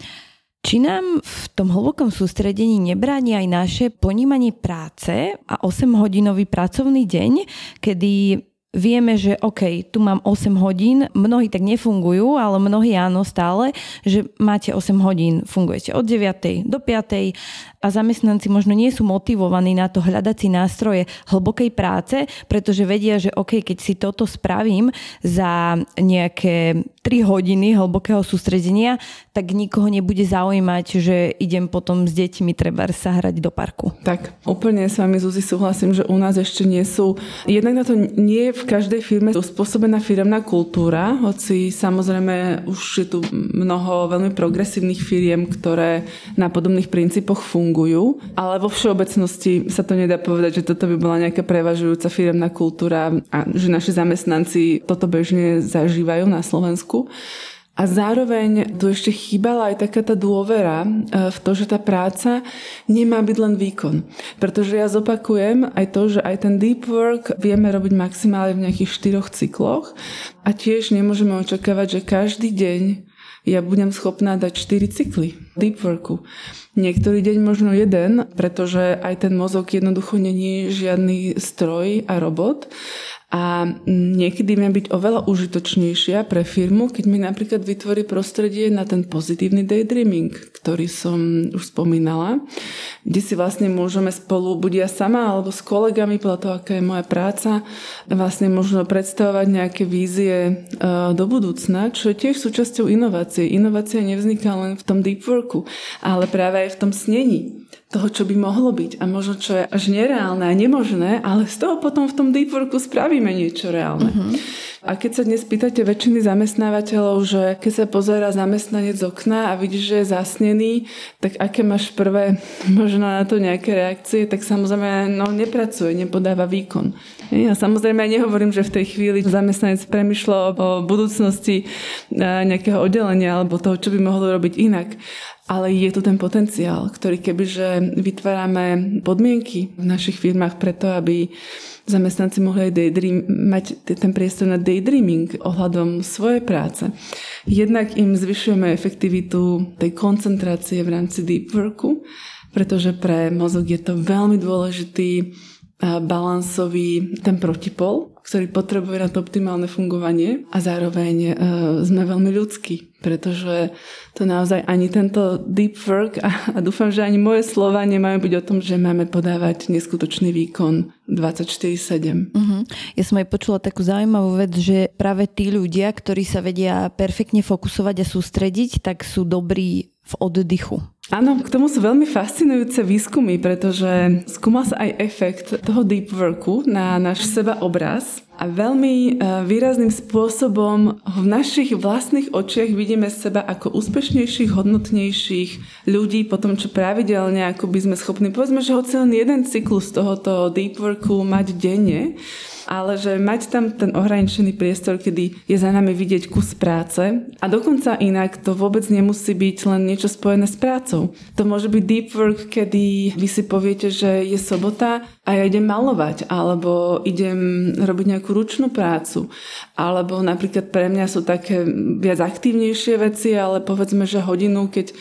či nám v tom hlbokom sústredení nebráni aj naše ponímanie práce a 8-hodinový pracovný deň, kedy vieme, že OK, tu mám 8 hodín, mnohí tak nefungujú, ale mnohí áno stále, že máte 8 hodín, fungujete od 9. do 5 a zamestnanci možno nie sú motivovaní na to hľadať si nástroje hlbokej práce, pretože vedia, že OK, keď si toto spravím za nejaké 3 hodiny hlbokého sústredenia, tak nikoho nebude zaujímať, že idem potom s deťmi treba sa hrať do parku. Tak, úplne s vami Zuzi súhlasím, že u nás ešte nie sú, jednak na to nie je v každej firme uspôsobená firemná kultúra, hoci samozrejme už je tu mnoho veľmi progresívnych firiem, ktoré na podobných princípoch fungujú, ale vo všeobecnosti sa to nedá povedať, že toto by bola nejaká prevažujúca firemná kultúra a že naši zamestnanci toto bežne zažívajú na Slovensku. A zároveň tu ešte chýbala aj taká tá dôvera e, v to, že tá práca nemá byť len výkon. Pretože ja zopakujem aj to, že aj ten deep work vieme robiť maximálne v nejakých štyroch cykloch a tiež nemôžeme očakávať, že každý deň ja budem schopná dať 4 cykly deep worku. Niektorý deň možno jeden, pretože aj ten mozog jednoducho není žiadny stroj a robot a niekedy má byť oveľa užitočnejšia pre firmu, keď mi napríklad vytvorí prostredie na ten pozitívny daydreaming, ktorý som už spomínala, kde si vlastne môžeme spolu, buď ja sama alebo s kolegami, podľa toho, aká je moja práca, vlastne možno predstavovať nejaké vízie e, do budúcna, čo je tiež súčasťou inovácie. Inovácia nevzniká len v tom deep worku, ale práve aj v tom snení toho, čo by mohlo byť a možno čo je až nereálne a nemožné, ale z toho potom v tom deep worku spravíme niečo reálne. Uh-huh. A keď sa dnes pýtate väčšiny zamestnávateľov, že keď sa pozera zamestnanec z okna a vidíš, že je zasnený, tak aké máš prvé (laughs) možno na to nejaké reakcie, tak samozrejme no, nepracuje, nepodáva výkon. Ja samozrejme nehovorím, že v tej chvíli zamestnanec premyšľa o budúcnosti nejakého oddelenia alebo toho, čo by mohlo robiť inak ale je tu ten potenciál, ktorý kebyže vytvárame podmienky v našich firmách preto, aby zamestnanci mohli aj daydream, mať ten priestor na daydreaming ohľadom svojej práce. Jednak im zvyšujeme efektivitu tej koncentrácie v rámci deep worku, pretože pre mozog je to veľmi dôležitý balansový ten protipol, ktorý potrebuje na to optimálne fungovanie a zároveň e, sme veľmi ľudskí, pretože to naozaj ani tento deep work a, a dúfam, že ani moje slova nemajú byť o tom, že máme podávať neskutočný výkon 24-7. Uh-huh. Ja som aj počula takú zaujímavú vec, že práve tí ľudia, ktorí sa vedia perfektne fokusovať a sústrediť, tak sú dobrí v oddychu. Áno, k tomu sú veľmi fascinujúce výskumy, pretože skúma sa aj efekt toho deep worku na náš seba obraz a veľmi e, výrazným spôsobom v našich vlastných očiach vidíme seba ako úspešnejších, hodnotnejších ľudí po tom, čo pravidelne ako by sme schopní, povedzme, že hoci len jeden cyklus tohoto deep worku mať denne, ale že mať tam ten ohraničený priestor, kedy je za nami vidieť kus práce a dokonca inak to vôbec nemusí byť len niečo spojené s prácou. To môže byť deep work, kedy vy si poviete, že je sobota a ja idem malovať, alebo idem robiť nejakú ručnú prácu, alebo napríklad pre mňa sú také viac aktívnejšie veci, ale povedzme, že hodinu, keď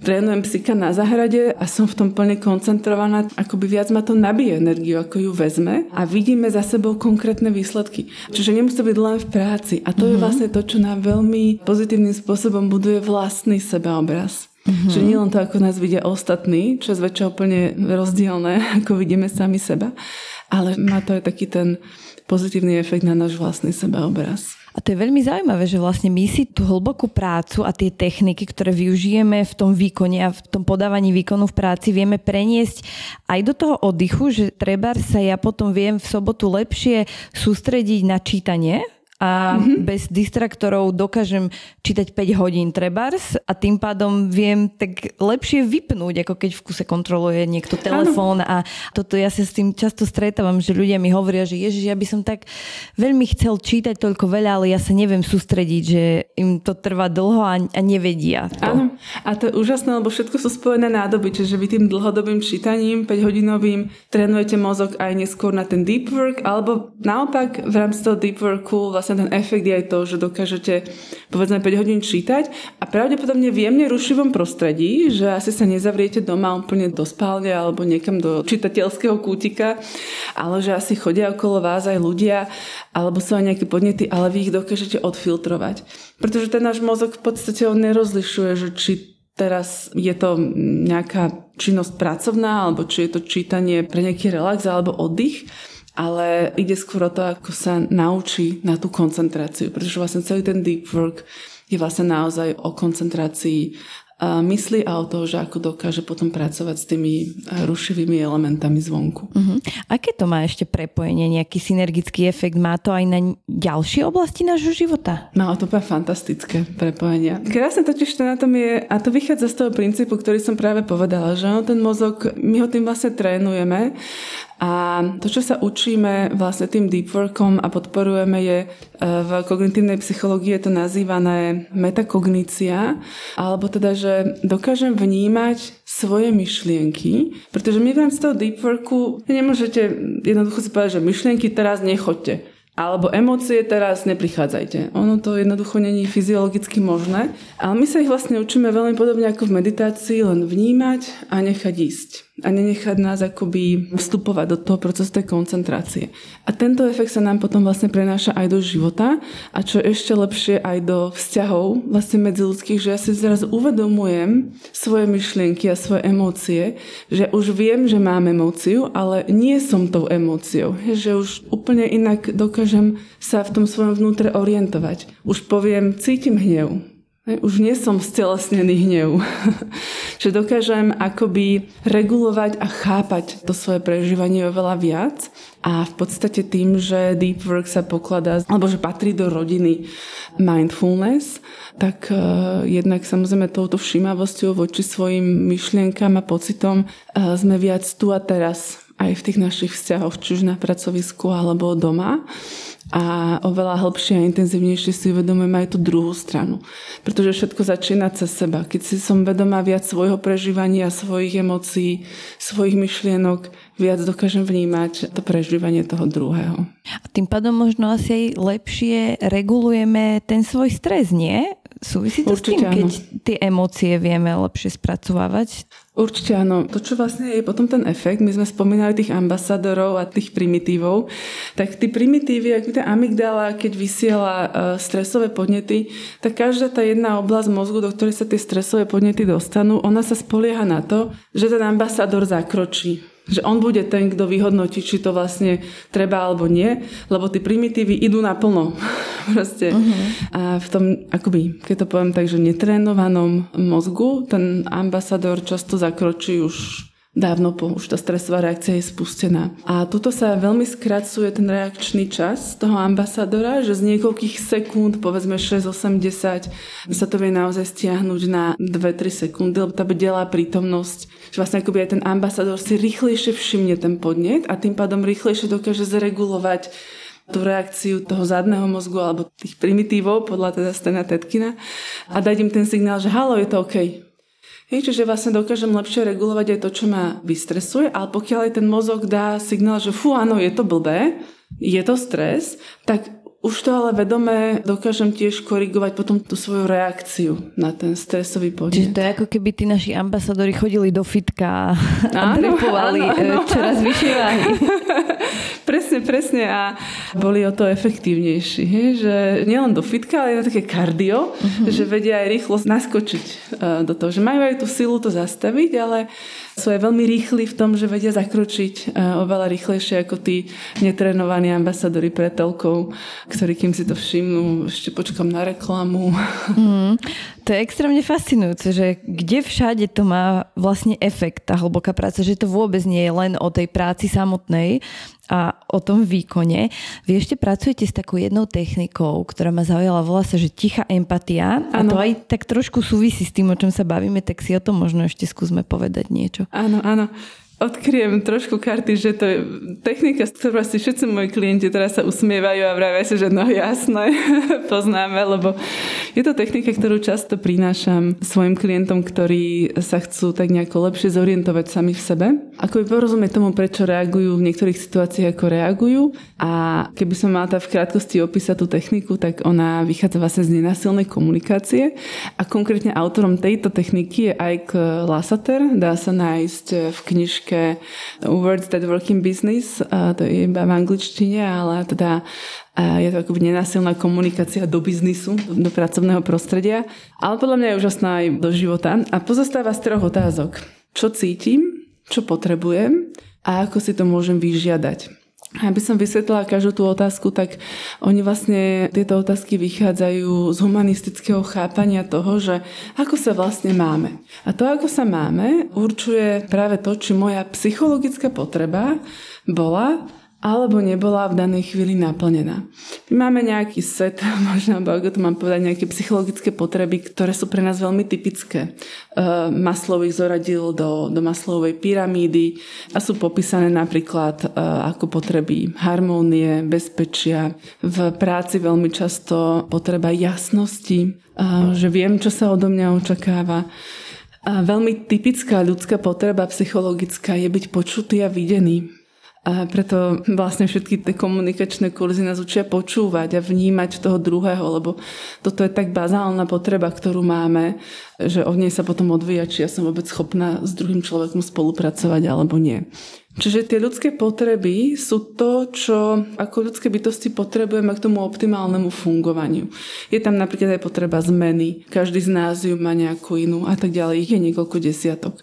trénujem psika na zahrade a som v tom plne koncentrovaná, akoby viac ma to nabije energiu, ako ju vezme a vidíme za sebou konkrétne výsledky. Čiže nemusí byť len v práci a to mm-hmm. je mhm. vlastne to, čo nám veľmi pozitívnym spôsobom buduje vlastný sebeobraz. Mm-hmm. Že nie len to, ako nás vidia ostatní, čo je zväčša úplne rozdielne, (laughs) ako vidíme sami seba, ale má to aj taký ten pozitívny efekt na náš vlastný sebeobraz. A to je veľmi zaujímavé, že vlastne my si tú hlbokú prácu a tie techniky, ktoré využijeme v tom výkone a v tom podávaní výkonu v práci, vieme preniesť aj do toho oddychu, že treba sa ja potom viem v sobotu lepšie sústrediť na čítanie a mm-hmm. bez distraktorov dokážem čítať 5 hodín trebárs a tým pádom viem tak lepšie vypnúť, ako keď v kuse kontroluje niekto telefón a toto ja sa s tým často stretávam, že ľudia mi hovoria, že ježiš, ja by som tak veľmi chcel čítať toľko veľa, ale ja sa neviem sústrediť, že im to trvá dlho a, a nevedia to. Áno, a to je úžasné, lebo všetko sú spojené nádoby, čiže vy tým dlhodobým čítaním, 5-hodinovým, trénujete mozog aj neskôr na ten deep work, alebo naopak v rámci toho deep worku vlastne ten efekt je aj to, že dokážete povedzme 5 hodín čítať a pravdepodobne v jemne rušivom prostredí, že asi sa nezavriete doma úplne do spálne alebo niekam do čitateľského kútika, ale že asi chodia okolo vás aj ľudia alebo sú aj nejaké podnety, ale vy ich dokážete odfiltrovať. Pretože ten náš mozog v podstate on nerozlišuje, že či teraz je to nejaká činnosť pracovná, alebo či je to čítanie pre nejaký relax alebo oddych, ale ide skôr o to, ako sa naučí na tú koncentráciu, pretože vlastne celý ten deep work je vlastne naozaj o koncentrácii mysli a o toho, že ako dokáže potom pracovať s tými rušivými elementami zvonku. Uh-huh. Aké to má ešte prepojenie, nejaký synergický efekt? Má to aj na ďalšie oblasti nášho života? Má to úplne fantastické prepojenia. Krásne totiž to na tom je, a to vychádza z toho princípu, ktorý som práve povedala, že no, ten mozog, my ho tým vlastne trénujeme a to, čo sa učíme vlastne tým deep workom a podporujeme je e, v kognitívnej psychológii je to nazývané metakognícia, alebo teda, že dokážem vnímať svoje myšlienky, pretože my v rámci toho deep worku nemôžete jednoducho si povedať, že myšlienky teraz nechoďte alebo emócie teraz neprichádzajte. Ono to jednoducho není fyziologicky možné, ale my sa ich vlastne učíme veľmi podobne ako v meditácii, len vnímať a nechať ísť a nenechať nás akoby vstupovať do toho procesu tej koncentrácie. A tento efekt sa nám potom vlastne prenáša aj do života a čo ešte lepšie aj do vzťahov vlastne ľudských, že ja si zrazu uvedomujem svoje myšlienky a svoje emócie, že už viem, že mám emóciu, ale nie som tou emóciou. Že už úplne inak dokážem sa v tom svojom vnútre orientovať. Už poviem, cítim hnev, už nie som stelesnený hnev. (laughs) že dokážem akoby regulovať a chápať to svoje prežívanie oveľa viac. A v podstate tým, že deep work sa pokladá, alebo že patrí do rodiny mindfulness, tak uh, jednak samozrejme touto všímavosťou voči svojim myšlienkam a pocitom uh, sme viac tu a teraz aj v tých našich vzťahoch, či už na pracovisku alebo doma a oveľa hĺbšie a intenzívnejšie si uvedomujem aj tú druhú stranu. Pretože všetko začína cez seba. Keď si som vedomá viac svojho prežívania, svojich emócií, svojich myšlienok, viac dokážem vnímať to prežívanie toho druhého. A tým pádom možno asi aj lepšie regulujeme ten svoj stres, nie? Súvisí to Určite s tým, áno. keď tie emócie vieme lepšie spracovávať? Určite áno. To, čo vlastne je potom ten efekt, my sme spomínali tých ambasadorov a tých primitívov, tak tí primitívy, ako tá amygdala, keď vysiela uh, stresové podnety, tak každá tá jedna oblasť mozgu, do ktorej sa tie stresové podnety dostanú, ona sa spolieha na to, že ten ambasador zakročí že on bude ten, kto vyhodnotí, či to vlastne treba alebo nie, lebo tie primitívy idú naplno. (laughs) Proste. Uh-huh. A v tom, akoby, keď to poviem tak, že netrénovanom mozgu, ten ambasador často zakročí už dávno po, už tá stresová reakcia je spustená. A tuto sa veľmi skracuje ten reakčný čas toho ambasadora, že z niekoľkých sekúnd, povedzme 6-80, sa to vie naozaj stiahnuť na 2-3 sekundy, lebo tá bdelá prítomnosť, že vlastne akoby aj ten ambasador si rýchlejšie všimne ten podnet a tým pádom rýchlejšie dokáže zregulovať tú reakciu toho zadného mozgu alebo tých primitívov podľa teda Stena Tetkina a dať im ten signál, že halo, je to OK, Hej, čiže vlastne dokážem lepšie regulovať aj to, čo ma vystresuje, ale pokiaľ aj ten mozog dá signál, že fú, áno, je to blbé, je to stres, tak už to ale vedomé dokážem tiež korigovať potom tú svoju reakciu na ten stresový podnet. Čiže to je ako keby tí naši ambasadori chodili do fitka a drepovali e, čoraz vyššie váhy. (laughs) presne, presne a boli o to efektívnejší. Hej? Že nielen do fitka, ale aj také kardio, uh-huh. že vedia aj rýchlo naskočiť e, do toho. Že majú aj tú silu to zastaviť, ale sú aj veľmi rýchli v tom, že vedia zakročiť e, oveľa rýchlejšie ako tí netrenovaní ambasadori pre telkov, ktorí kým si to všimnú, ešte počkam na reklamu. Mm, to je extrémne fascinujúce, že kde všade to má vlastne efekt, tá hlboká práca, že to vôbec nie je len o tej práci samotnej, a o tom výkone. Vy ešte pracujete s takou jednou technikou, ktorá ma zaujala, volá sa, že tichá empatia. Ano. A to aj tak trošku súvisí s tým, o čom sa bavíme, tak si o tom možno ešte skúsme povedať niečo. Áno, áno odkryjem trošku karty, že to je technika, z ktorou si všetci moji klienti teraz sa usmievajú a vravia si, že no jasné, (laughs) poznáme, lebo je to technika, ktorú často prinášam svojim klientom, ktorí sa chcú tak nejako lepšie zorientovať sami v sebe. Ako by porozumieť tomu, prečo reagujú v niektorých situáciách, ako reagujú. A keby som mala v krátkosti opísať tú techniku, tak ona vychádza vlastne z nenasilnej komunikácie. A konkrétne autorom tejto techniky je Ike Lassater. Dá sa nájsť v knižke knižke Words That Work in Business, to je iba v angličtine, ale teda je to ako nenásilná komunikácia do biznisu, do pracovného prostredia, ale podľa mňa je úžasná aj do života a pozostáva z troch otázok. Čo cítim, čo potrebujem a ako si to môžem vyžiadať. Aby som vysvetlila každú tú otázku, tak oni vlastne tieto otázky vychádzajú z humanistického chápania toho, že ako sa vlastne máme. A to, ako sa máme, určuje práve to, či moja psychologická potreba bola alebo nebola v danej chvíli naplnená. My máme nejaký set, (laughs) možno, ako to mám povedať, nejaké psychologické potreby, ktoré sú pre nás veľmi typické. Uh, Maslow ich zoradil do, do Maslowovej pyramídy a sú popísané napríklad uh, ako potreby harmónie, bezpečia. V práci veľmi často potreba jasnosti, uh, že viem, čo sa odo mňa očakáva. A veľmi typická ľudská potreba psychologická je byť počutý a videný a preto vlastne všetky tie komunikačné kurzy nás učia počúvať a vnímať toho druhého, lebo toto je tak bazálna potreba, ktorú máme, že od nej sa potom odvíja, či ja som vôbec schopná s druhým človekom spolupracovať alebo nie. Čiže tie ľudské potreby sú to, čo ako ľudské bytosti potrebujeme k tomu optimálnemu fungovaniu. Je tam napríklad aj potreba zmeny, každý z nás ju má nejakú inú a tak ďalej, ich je niekoľko desiatok.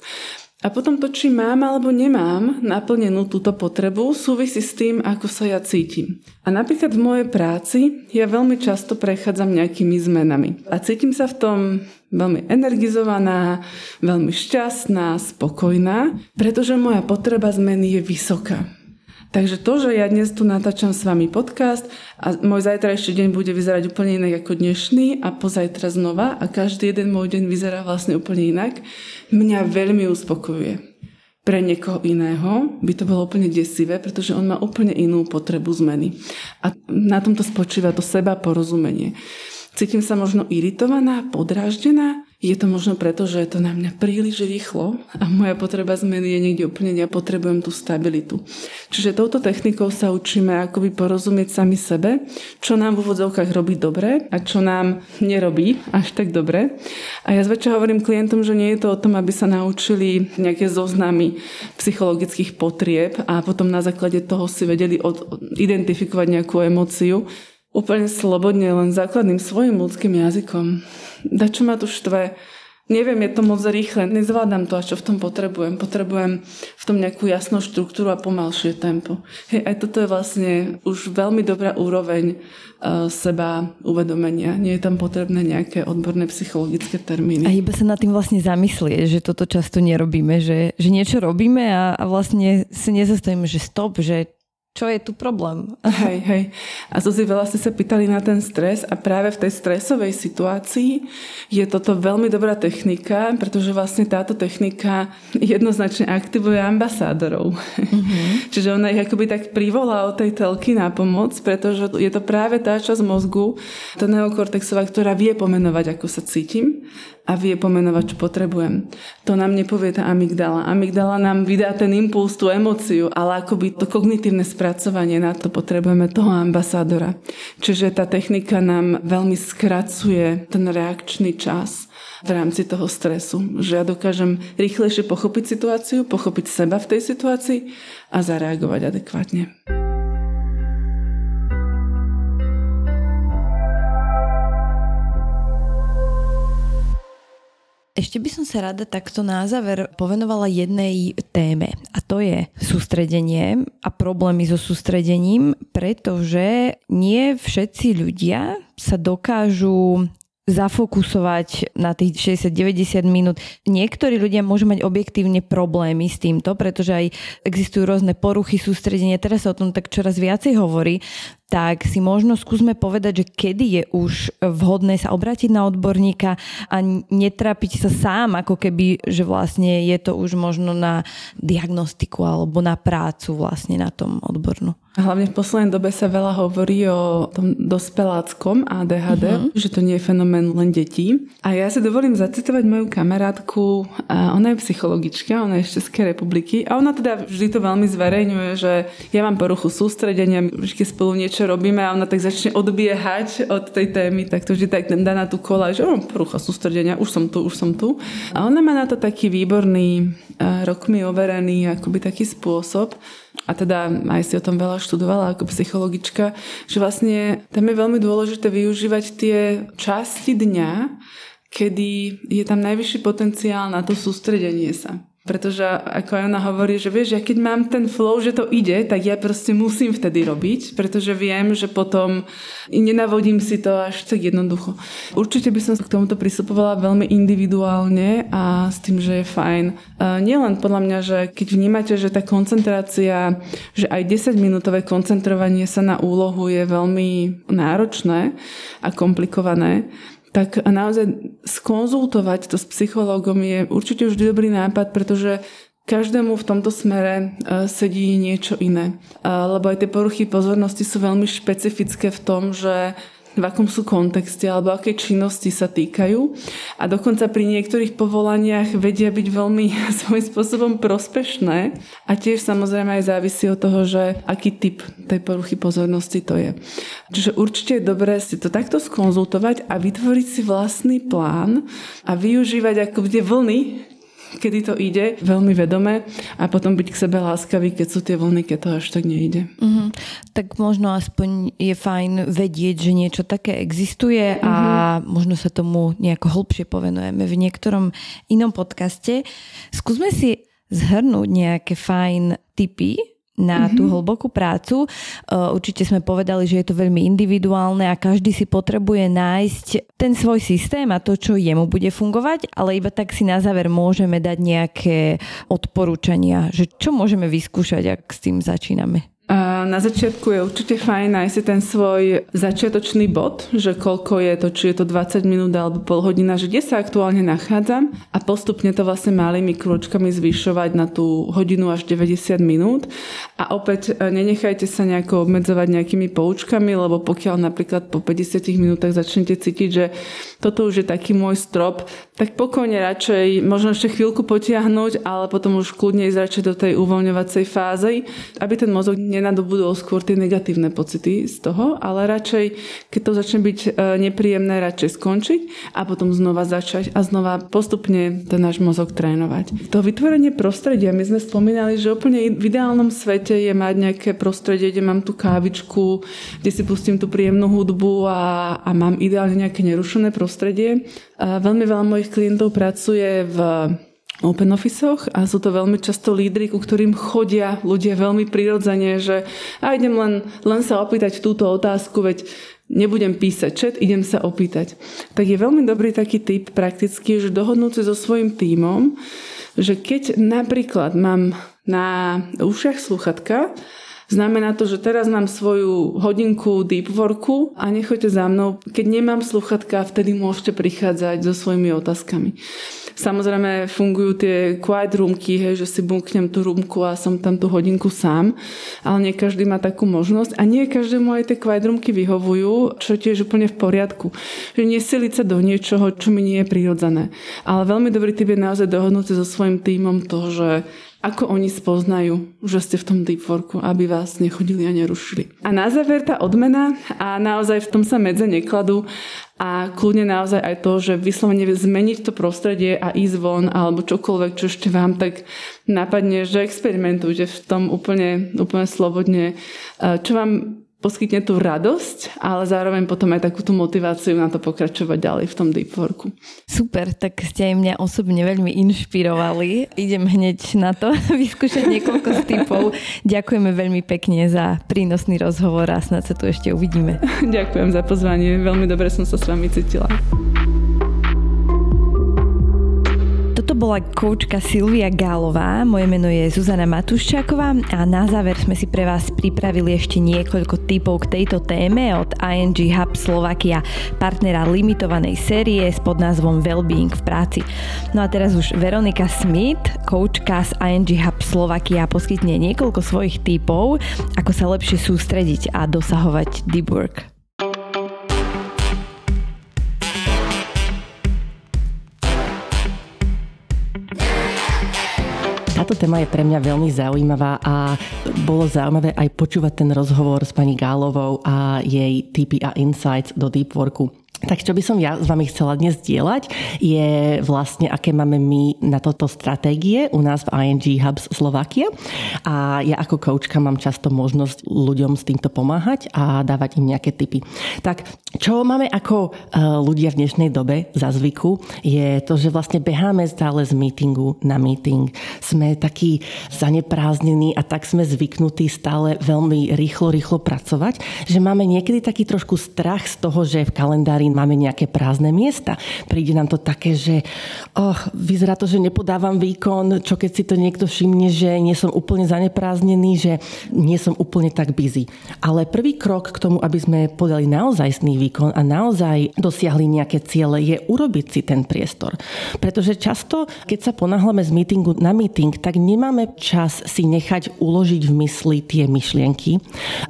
A potom to, či mám alebo nemám naplnenú túto potrebu, súvisí s tým, ako sa ja cítim. A napríklad v mojej práci ja veľmi často prechádzam nejakými zmenami. A cítim sa v tom veľmi energizovaná, veľmi šťastná, spokojná, pretože moja potreba zmeny je vysoká. Takže to, že ja dnes tu natáčam s vami podcast a môj zajtrajší deň bude vyzerať úplne inak ako dnešný a pozajtra znova a každý jeden môj deň vyzerá vlastne úplne inak, mňa veľmi uspokojuje. Pre niekoho iného by to bolo úplne desivé, pretože on má úplne inú potrebu zmeny. A na tomto spočíva to seba porozumenie. Cítim sa možno iritovaná, podráždená, je to možno preto, že je to na mňa príliš rýchlo a moja potreba zmeny je niekde úplne, ja potrebujem tú stabilitu. Čiže touto technikou sa učíme akoby porozumieť sami sebe, čo nám v úvodzovkách robí dobre a čo nám nerobí až tak dobre. A ja zväčša hovorím klientom, že nie je to o tom, aby sa naučili nejaké zoznamy psychologických potrieb a potom na základe toho si vedeli od, identifikovať nejakú emóciu, úplne slobodne, len základným svojim ľudským jazykom. Da čo ma tu štve? Neviem, je to moc rýchle, nezvládam to, a čo v tom potrebujem. Potrebujem v tom nejakú jasnú štruktúru a pomalšie tempo. Hej, aj toto je vlastne už veľmi dobrá úroveň uh, seba uvedomenia. Nie je tam potrebné nejaké odborné psychologické termíny. A iba sa nad tým vlastne zamyslie, že toto často nerobíme, že, že niečo robíme a, a vlastne si nezastavíme, že stop, že čo je tu problém. Hej, hej. A Zuzi, veľa ste sa pýtali na ten stres a práve v tej stresovej situácii je toto veľmi dobrá technika, pretože vlastne táto technika jednoznačne aktivuje ambasádorov. Mm-hmm. (laughs) Čiže ona ich akoby tak privolá o tej telky na pomoc, pretože je to práve tá časť mozgu, tá neokortexová, ktorá vie pomenovať, ako sa cítim a vie pomenovať, čo potrebujem. To nám nepovie tá amygdala. Amygdala nám vydá ten impuls, tú emóciu, ale akoby to kognitívne spracovanie na to potrebujeme toho ambasádora. Čiže tá technika nám veľmi skracuje ten reakčný čas v rámci toho stresu. Že ja dokážem rýchlejšie pochopiť situáciu, pochopiť seba v tej situácii a zareagovať adekvátne. Ešte by som sa rada takto na záver povenovala jednej téme a to je sústredenie a problémy so sústredením, pretože nie všetci ľudia sa dokážu zafokusovať na tých 60-90 minút. Niektorí ľudia môžu mať objektívne problémy s týmto, pretože aj existujú rôzne poruchy sústredenia. Teraz sa o tom tak čoraz viacej hovorí tak si možno skúsme povedať, že kedy je už vhodné sa obrátiť na odborníka a netrapiť sa sám, ako keby, že vlastne je to už možno na diagnostiku alebo na prácu vlastne na tom odbornú. Hlavne v poslednej dobe sa veľa hovorí o tom dospeláckom ADHD, uh-huh. že to nie je fenomén len detí. A ja si dovolím zacitovať moju kamarátku, a ona je psychologička, ona je z Českej republiky a ona teda vždy to veľmi zverejňuje, že ja mám poruchu sústredenia, vždy spolu niečo robíme a ona tak začne odbiehať od tej témy, tak to vždy tak dá na tú kola, že mám porucha sústredenia, už som tu, už som tu. A ona má na to taký výborný, rokmi overený akoby taký spôsob, a teda aj si o tom veľa študovala ako psychologička, že vlastne tam je veľmi dôležité využívať tie časti dňa, kedy je tam najvyšší potenciál na to sústredenie sa. Pretože ako ona hovorí, že vieš, ja keď mám ten flow, že to ide, tak ja proste musím vtedy robiť, pretože viem, že potom nenavodím si to až tak jednoducho. Určite by som k tomuto pristupovala veľmi individuálne a s tým, že je fajn. Nielen podľa mňa, že keď vnímate, že tá koncentrácia, že aj 10-minútové koncentrovanie sa na úlohu je veľmi náročné a komplikované, tak naozaj skonzultovať to s psychológom je určite vždy dobrý nápad, pretože každému v tomto smere e, sedí niečo iné. E, lebo aj tie poruchy pozornosti sú veľmi špecifické v tom, že v akom sú kontexte alebo aké činnosti sa týkajú. A dokonca pri niektorých povolaniach vedia byť veľmi (laughs) svojím spôsobom prospešné a tiež samozrejme aj závisí od toho, že aký typ tej poruchy pozornosti to je. Čiže určite je dobré si to takto skonzultovať a vytvoriť si vlastný plán a využívať ako tie vlny, kedy to ide, veľmi vedome a potom byť k sebe láskavý, keď sú tie vlny, keď to až tak nejde. Uh-huh. Tak možno aspoň je fajn vedieť, že niečo také existuje uh-huh. a mhm. možno sa tomu nejako hlbšie povenujeme v niektorom inom podcaste. Skúsme si zhrnúť nejaké fajn tipy, na tú hlbokú prácu. E, určite sme povedali, že je to veľmi individuálne a každý si potrebuje nájsť ten svoj systém a to, čo jemu bude fungovať, ale iba tak si na záver môžeme dať nejaké odporúčania, že čo môžeme vyskúšať, ak s tým začíname. Na začiatku je určite fajn nájsť si ten svoj začiatočný bod, že koľko je to, či je to 20 minút alebo pol hodina, že kde sa aktuálne nachádzam a postupne to vlastne malými krôčkami zvyšovať na tú hodinu až 90 minút. A opäť e, nenechajte sa nejako obmedzovať nejakými poučkami, lebo pokiaľ napríklad po 50 minútach začnete cítiť, že toto už je taký môj strop, tak pokojne radšej možno ešte chvíľku potiahnuť, ale potom už kľudne ísť radšej do tej uvoľňovacej fázy, aby ten mozog nenadobudol skôr tie negatívne pocity z toho, ale radšej, keď to začne byť e, nepríjemné, radšej skončiť a potom znova začať a znova postupne ten náš mozog trénovať. To vytvorenie prostredia, my sme spomínali, že úplne v ideálnom svete je mať nejaké prostredie, kde mám tú kávičku, kde si pustím tú príjemnú hudbu a, a mám ideálne nejaké nerušené prostredie. A veľmi veľa mojich klientov pracuje v open office a sú to veľmi často lídry, ku ktorým chodia ľudia veľmi prirodzene, že a idem len, len sa opýtať túto otázku, veď nebudem písať čet, idem sa opýtať. Tak je veľmi dobrý taký typ prakticky, že dohodnúť si so svojím tímom, že keď napríklad mám na ušiach sluchatka, Znamená to, že teraz mám svoju hodinku deep worku a nechoďte za mnou. Keď nemám sluchatka, vtedy môžete prichádzať so svojimi otázkami. Samozrejme fungujú tie quiet roomky, hej, že si bunknem tú roomku a som tam tú hodinku sám, ale nie každý má takú možnosť a nie každému aj tie quiet roomky vyhovujú, čo tiež úplne v poriadku. Že nesiliť sa do niečoho, čo mi nie je prirodzené. Ale veľmi dobrý typ je naozaj dohodnúť so svojím týmom to, že ako oni spoznajú, že ste v tom deep worku, aby vás nechodili a nerušili. A na záver tá odmena a naozaj v tom sa medze nekladú a kľudne naozaj aj to, že vyslovene zmeniť to prostredie a ísť von alebo čokoľvek, čo ešte vám tak napadne, že experimentujte v tom úplne, úplne slobodne, čo vám poskytne tú radosť, ale zároveň potom aj takú tú motiváciu na to pokračovať ďalej v tom deep worku. Super, tak ste aj mňa osobne veľmi inšpirovali. Idem hneď na to (laughs) vyskúšať niekoľko z typov. Ďakujeme veľmi pekne za prínosný rozhovor a snad sa tu ešte uvidíme. (laughs) Ďakujem za pozvanie, veľmi dobre som sa s vami cítila. Bola koučka Silvia Gálová, moje meno je Zuzana Matuščáková a na záver sme si pre vás pripravili ešte niekoľko typov k tejto téme od ING Hub Slovakia, partnera limitovanej série s podnázvom Wellbeing v práci. No a teraz už Veronika Smith, koučka z ING Hub Slovakia, poskytne niekoľko svojich typov, ako sa lepšie sústrediť a dosahovať deep work. Táto téma je pre mňa veľmi zaujímavá a bolo zaujímavé aj počúvať ten rozhovor s pani Gálovou a jej tipy a insights do deep worku. Tak čo by som ja s vami chcela dnes dielať, je vlastne, aké máme my na toto stratégie u nás v ING Hubs Slovakia. A ja ako koučka mám často možnosť ľuďom s týmto pomáhať a dávať im nejaké tipy. Tak čo máme ako e, ľudia v dnešnej dobe za zvyku, je to, že vlastne beháme stále z meetingu na meeting. Sme takí zaneprázdnení a tak sme zvyknutí stále veľmi rýchlo, rýchlo pracovať, že máme niekedy taký trošku strach z toho, že v kalendári máme nejaké prázdne miesta. Príde nám to také, že oh, vyzerá to, že nepodávam výkon, čo keď si to niekto všimne, že nie som úplne zanepráznený, že nie som úplne tak busy. Ale prvý krok k tomu, aby sme podali naozajstný výkon a naozaj dosiahli nejaké ciele, je urobiť si ten priestor. Pretože často, keď sa ponáhľame z meetingu na meeting, tak nemáme čas si nechať uložiť v mysli tie myšlienky,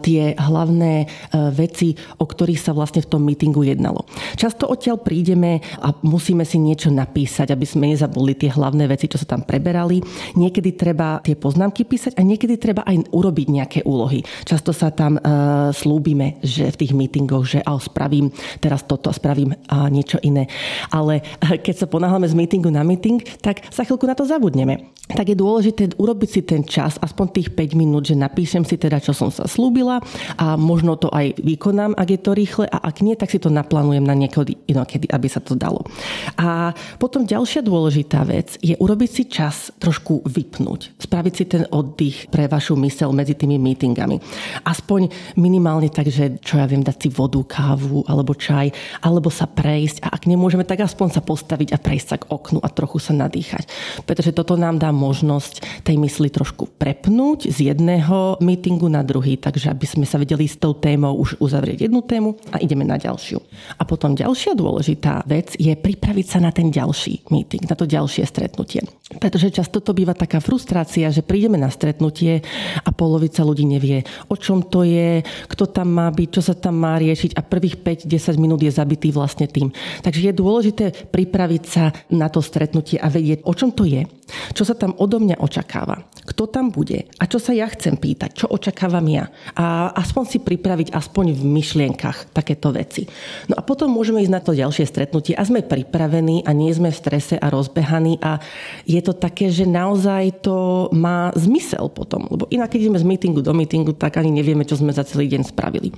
tie hlavné e, veci, o ktorých sa vlastne v tom meetingu jednalo. Často odtiaľ prídeme a musíme si niečo napísať, aby sme nezabudli tie hlavné veci, čo sa tam preberali. Niekedy treba tie poznámky písať a niekedy treba aj urobiť nejaké úlohy. Často sa tam uh, slúbime, že v tých meetingoch, že oh, spravím teraz toto a spravím uh, niečo iné. Ale uh, keď sa ponáhľame z meetingu na meeting, tak sa chvíľku na to zabudneme. Tak je dôležité urobiť si ten čas, aspoň tých 5 minút, že napíšem si teda, čo som sa slúbila a možno to aj vykonám, ak je to rýchle a ak nie, tak si to naplánujem naplánujem na niekedy inokedy, aby sa to dalo. A potom ďalšia dôležitá vec je urobiť si čas trošku vypnúť. Spraviť si ten oddych pre vašu mysel medzi tými meetingami. Aspoň minimálne tak, že čo ja viem, dať si vodu, kávu alebo čaj, alebo sa prejsť a ak nemôžeme, tak aspoň sa postaviť a prejsť sa k oknu a trochu sa nadýchať. Pretože toto nám dá možnosť tej mysli trošku prepnúť z jedného meetingu na druhý, takže aby sme sa vedeli s tou témou už uzavrieť jednu tému a ideme na ďalšiu. A potom ďalšia dôležitá vec je pripraviť sa na ten ďalší meeting, na to ďalšie stretnutie. Pretože často to býva taká frustrácia, že prídeme na stretnutie a polovica ľudí nevie, o čom to je, kto tam má byť, čo sa tam má riešiť a prvých 5-10 minút je zabitý vlastne tým. Takže je dôležité pripraviť sa na to stretnutie a vedieť, o čom to je, čo sa tam odo mňa očakáva, kto tam bude a čo sa ja chcem pýtať, čo očakávam ja. A aspoň si pripraviť aspoň v myšlienkach takéto veci. No a potom môžeme ísť na to ďalšie stretnutie a sme pripravení a nie sme v strese a rozbehaní a je to také, že naozaj to má zmysel potom. Lebo inak, keď ideme z meetingu do meetingu, tak ani nevieme, čo sme za celý deň spravili.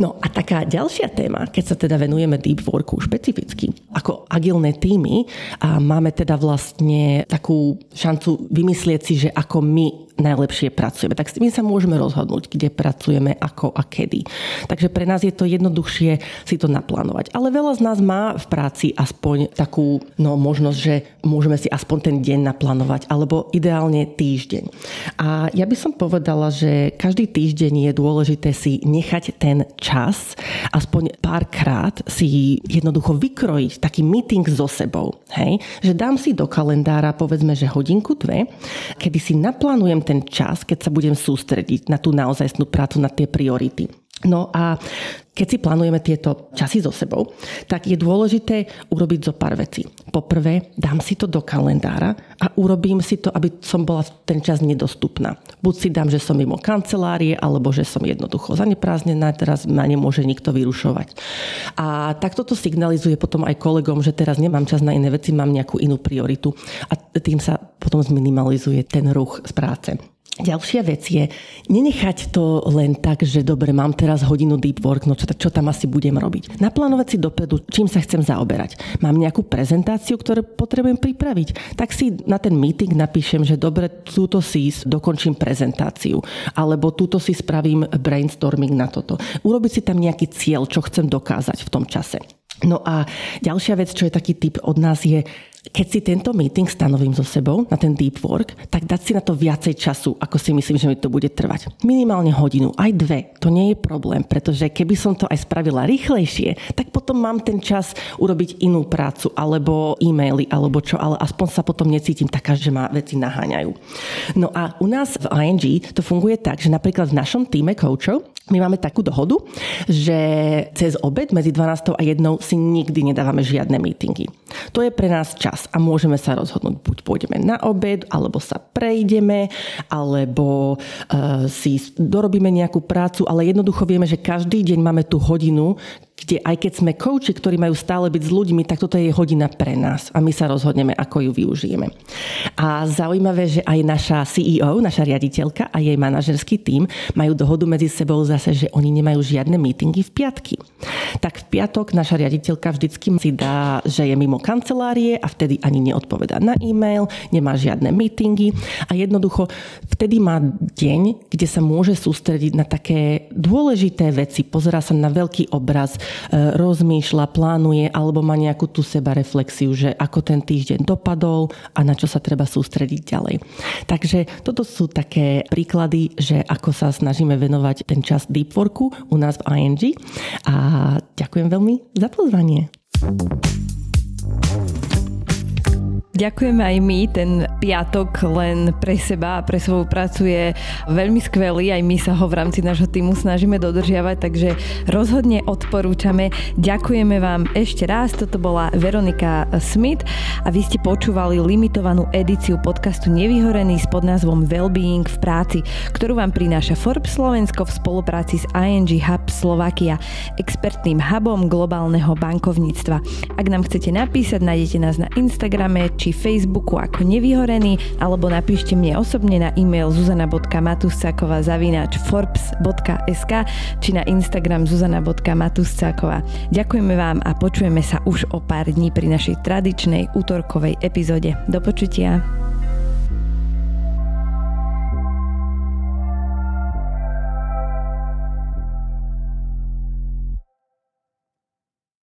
No a taká ďalšia téma, keď sa teda venujeme deep worku špecificky, ako agilné týmy a máme teda vlastne takú šancu vymyslieť si, že ako my najlepšie pracujeme. Tak my sa môžeme rozhodnúť, kde pracujeme, ako a kedy. Takže pre nás je to jednoduchšie si to naplánovať. Ale veľa z nás má v práci aspoň takú no, možnosť, že môžeme si aspoň ten deň naplánovať, alebo ideálne týždeň. A ja by som povedala, že každý týždeň je dôležité si nechať ten čas, aspoň párkrát si jednoducho vykrojiť taký meeting so sebou. Hej? Že dám si do kalendára povedzme, že hodinku, dve, kedy si naplánujem ten čas, keď sa budem sústrediť na tú naozajstnú prácu, na tie priority. No a keď si plánujeme tieto časy so sebou, tak je dôležité urobiť zo pár vecí. Poprvé, dám si to do kalendára a urobím si to, aby som bola ten čas nedostupná. Buď si dám, že som mimo kancelárie, alebo že som jednoducho zaneprázdnená, teraz ma nemôže nikto vyrušovať. A takto to signalizuje potom aj kolegom, že teraz nemám čas na iné veci, mám nejakú inú prioritu a tým sa potom zminimalizuje ten ruch z práce. Ďalšia vec je nenechať to len tak, že dobre, mám teraz hodinu deep work, no čo, čo tam asi budem robiť. Naplánovať si dopredu, čím sa chcem zaoberať. Mám nejakú prezentáciu, ktorú potrebujem pripraviť. Tak si na ten meeting napíšem, že dobre, túto si dokončím prezentáciu. Alebo túto si spravím brainstorming na toto. Urobiť si tam nejaký cieľ, čo chcem dokázať v tom čase. No a ďalšia vec, čo je taký typ od nás je keď si tento meeting stanovím so sebou na ten deep work, tak dať si na to viacej času, ako si myslím, že mi to bude trvať. Minimálne hodinu, aj dve, to nie je problém, pretože keby som to aj spravila rýchlejšie, tak potom mám ten čas urobiť inú prácu, alebo e-maily, alebo čo, ale aspoň sa potom necítim taká, že ma veci naháňajú. No a u nás v ING to funguje tak, že napríklad v našom týme coachov my máme takú dohodu, že cez obed medzi 12 a 1 si nikdy nedávame žiadne meetingy. To je pre nás čas a môžeme sa rozhodnúť, buď pôjdeme na obed, alebo sa prejdeme, alebo uh, si dorobíme nejakú prácu, ale jednoducho vieme, že každý deň máme tú hodinu, kde aj keď sme kouči, ktorí majú stále byť s ľuďmi, tak toto je hodina pre nás a my sa rozhodneme, ako ju využijeme. A zaujímavé, že aj naša CEO, naša riaditeľka a jej manažerský tím majú dohodu medzi sebou zase, že oni nemajú žiadne meetingy v piatky. Tak v piatok naša riaditeľka vždycky si dá, že je mimo kancelárie a vtedy ani neodpovedá na e-mail, nemá žiadne meetingy a jednoducho vtedy má deň, kde sa môže sústrediť na také dôležité veci, pozerá sa na veľký obraz, rozmýšľa, plánuje alebo má nejakú tú seba reflexiu, že ako ten týždeň dopadol a na čo sa treba sústrediť ďalej. Takže toto sú také príklady, že ako sa snažíme venovať ten čas deep worku u nás v ING a ďakujem veľmi za pozvanie. Ďakujeme aj my, ten piatok len pre seba a pre svoju prácu je veľmi skvelý, aj my sa ho v rámci nášho týmu snažíme dodržiavať, takže rozhodne odporúčame. Ďakujeme vám ešte raz, toto bola Veronika Smith a vy ste počúvali limitovanú edíciu podcastu Nevyhorený s podnázvom Wellbeing v práci, ktorú vám prináša Forbes Slovensko v spolupráci s ING Hub Slovakia, expertným hubom globálneho bankovníctva. Ak nám chcete napísať, nájdete nás na Instagrame či Facebooku ako nevyhorený, alebo napíšte mne osobne na e-mail zuzana.matuscáková zavináč forbes.sk či na Instagram zuzana.matuscáková. Ďakujeme vám a počujeme sa už o pár dní pri našej tradičnej útorkovej epizóde. Do počutia.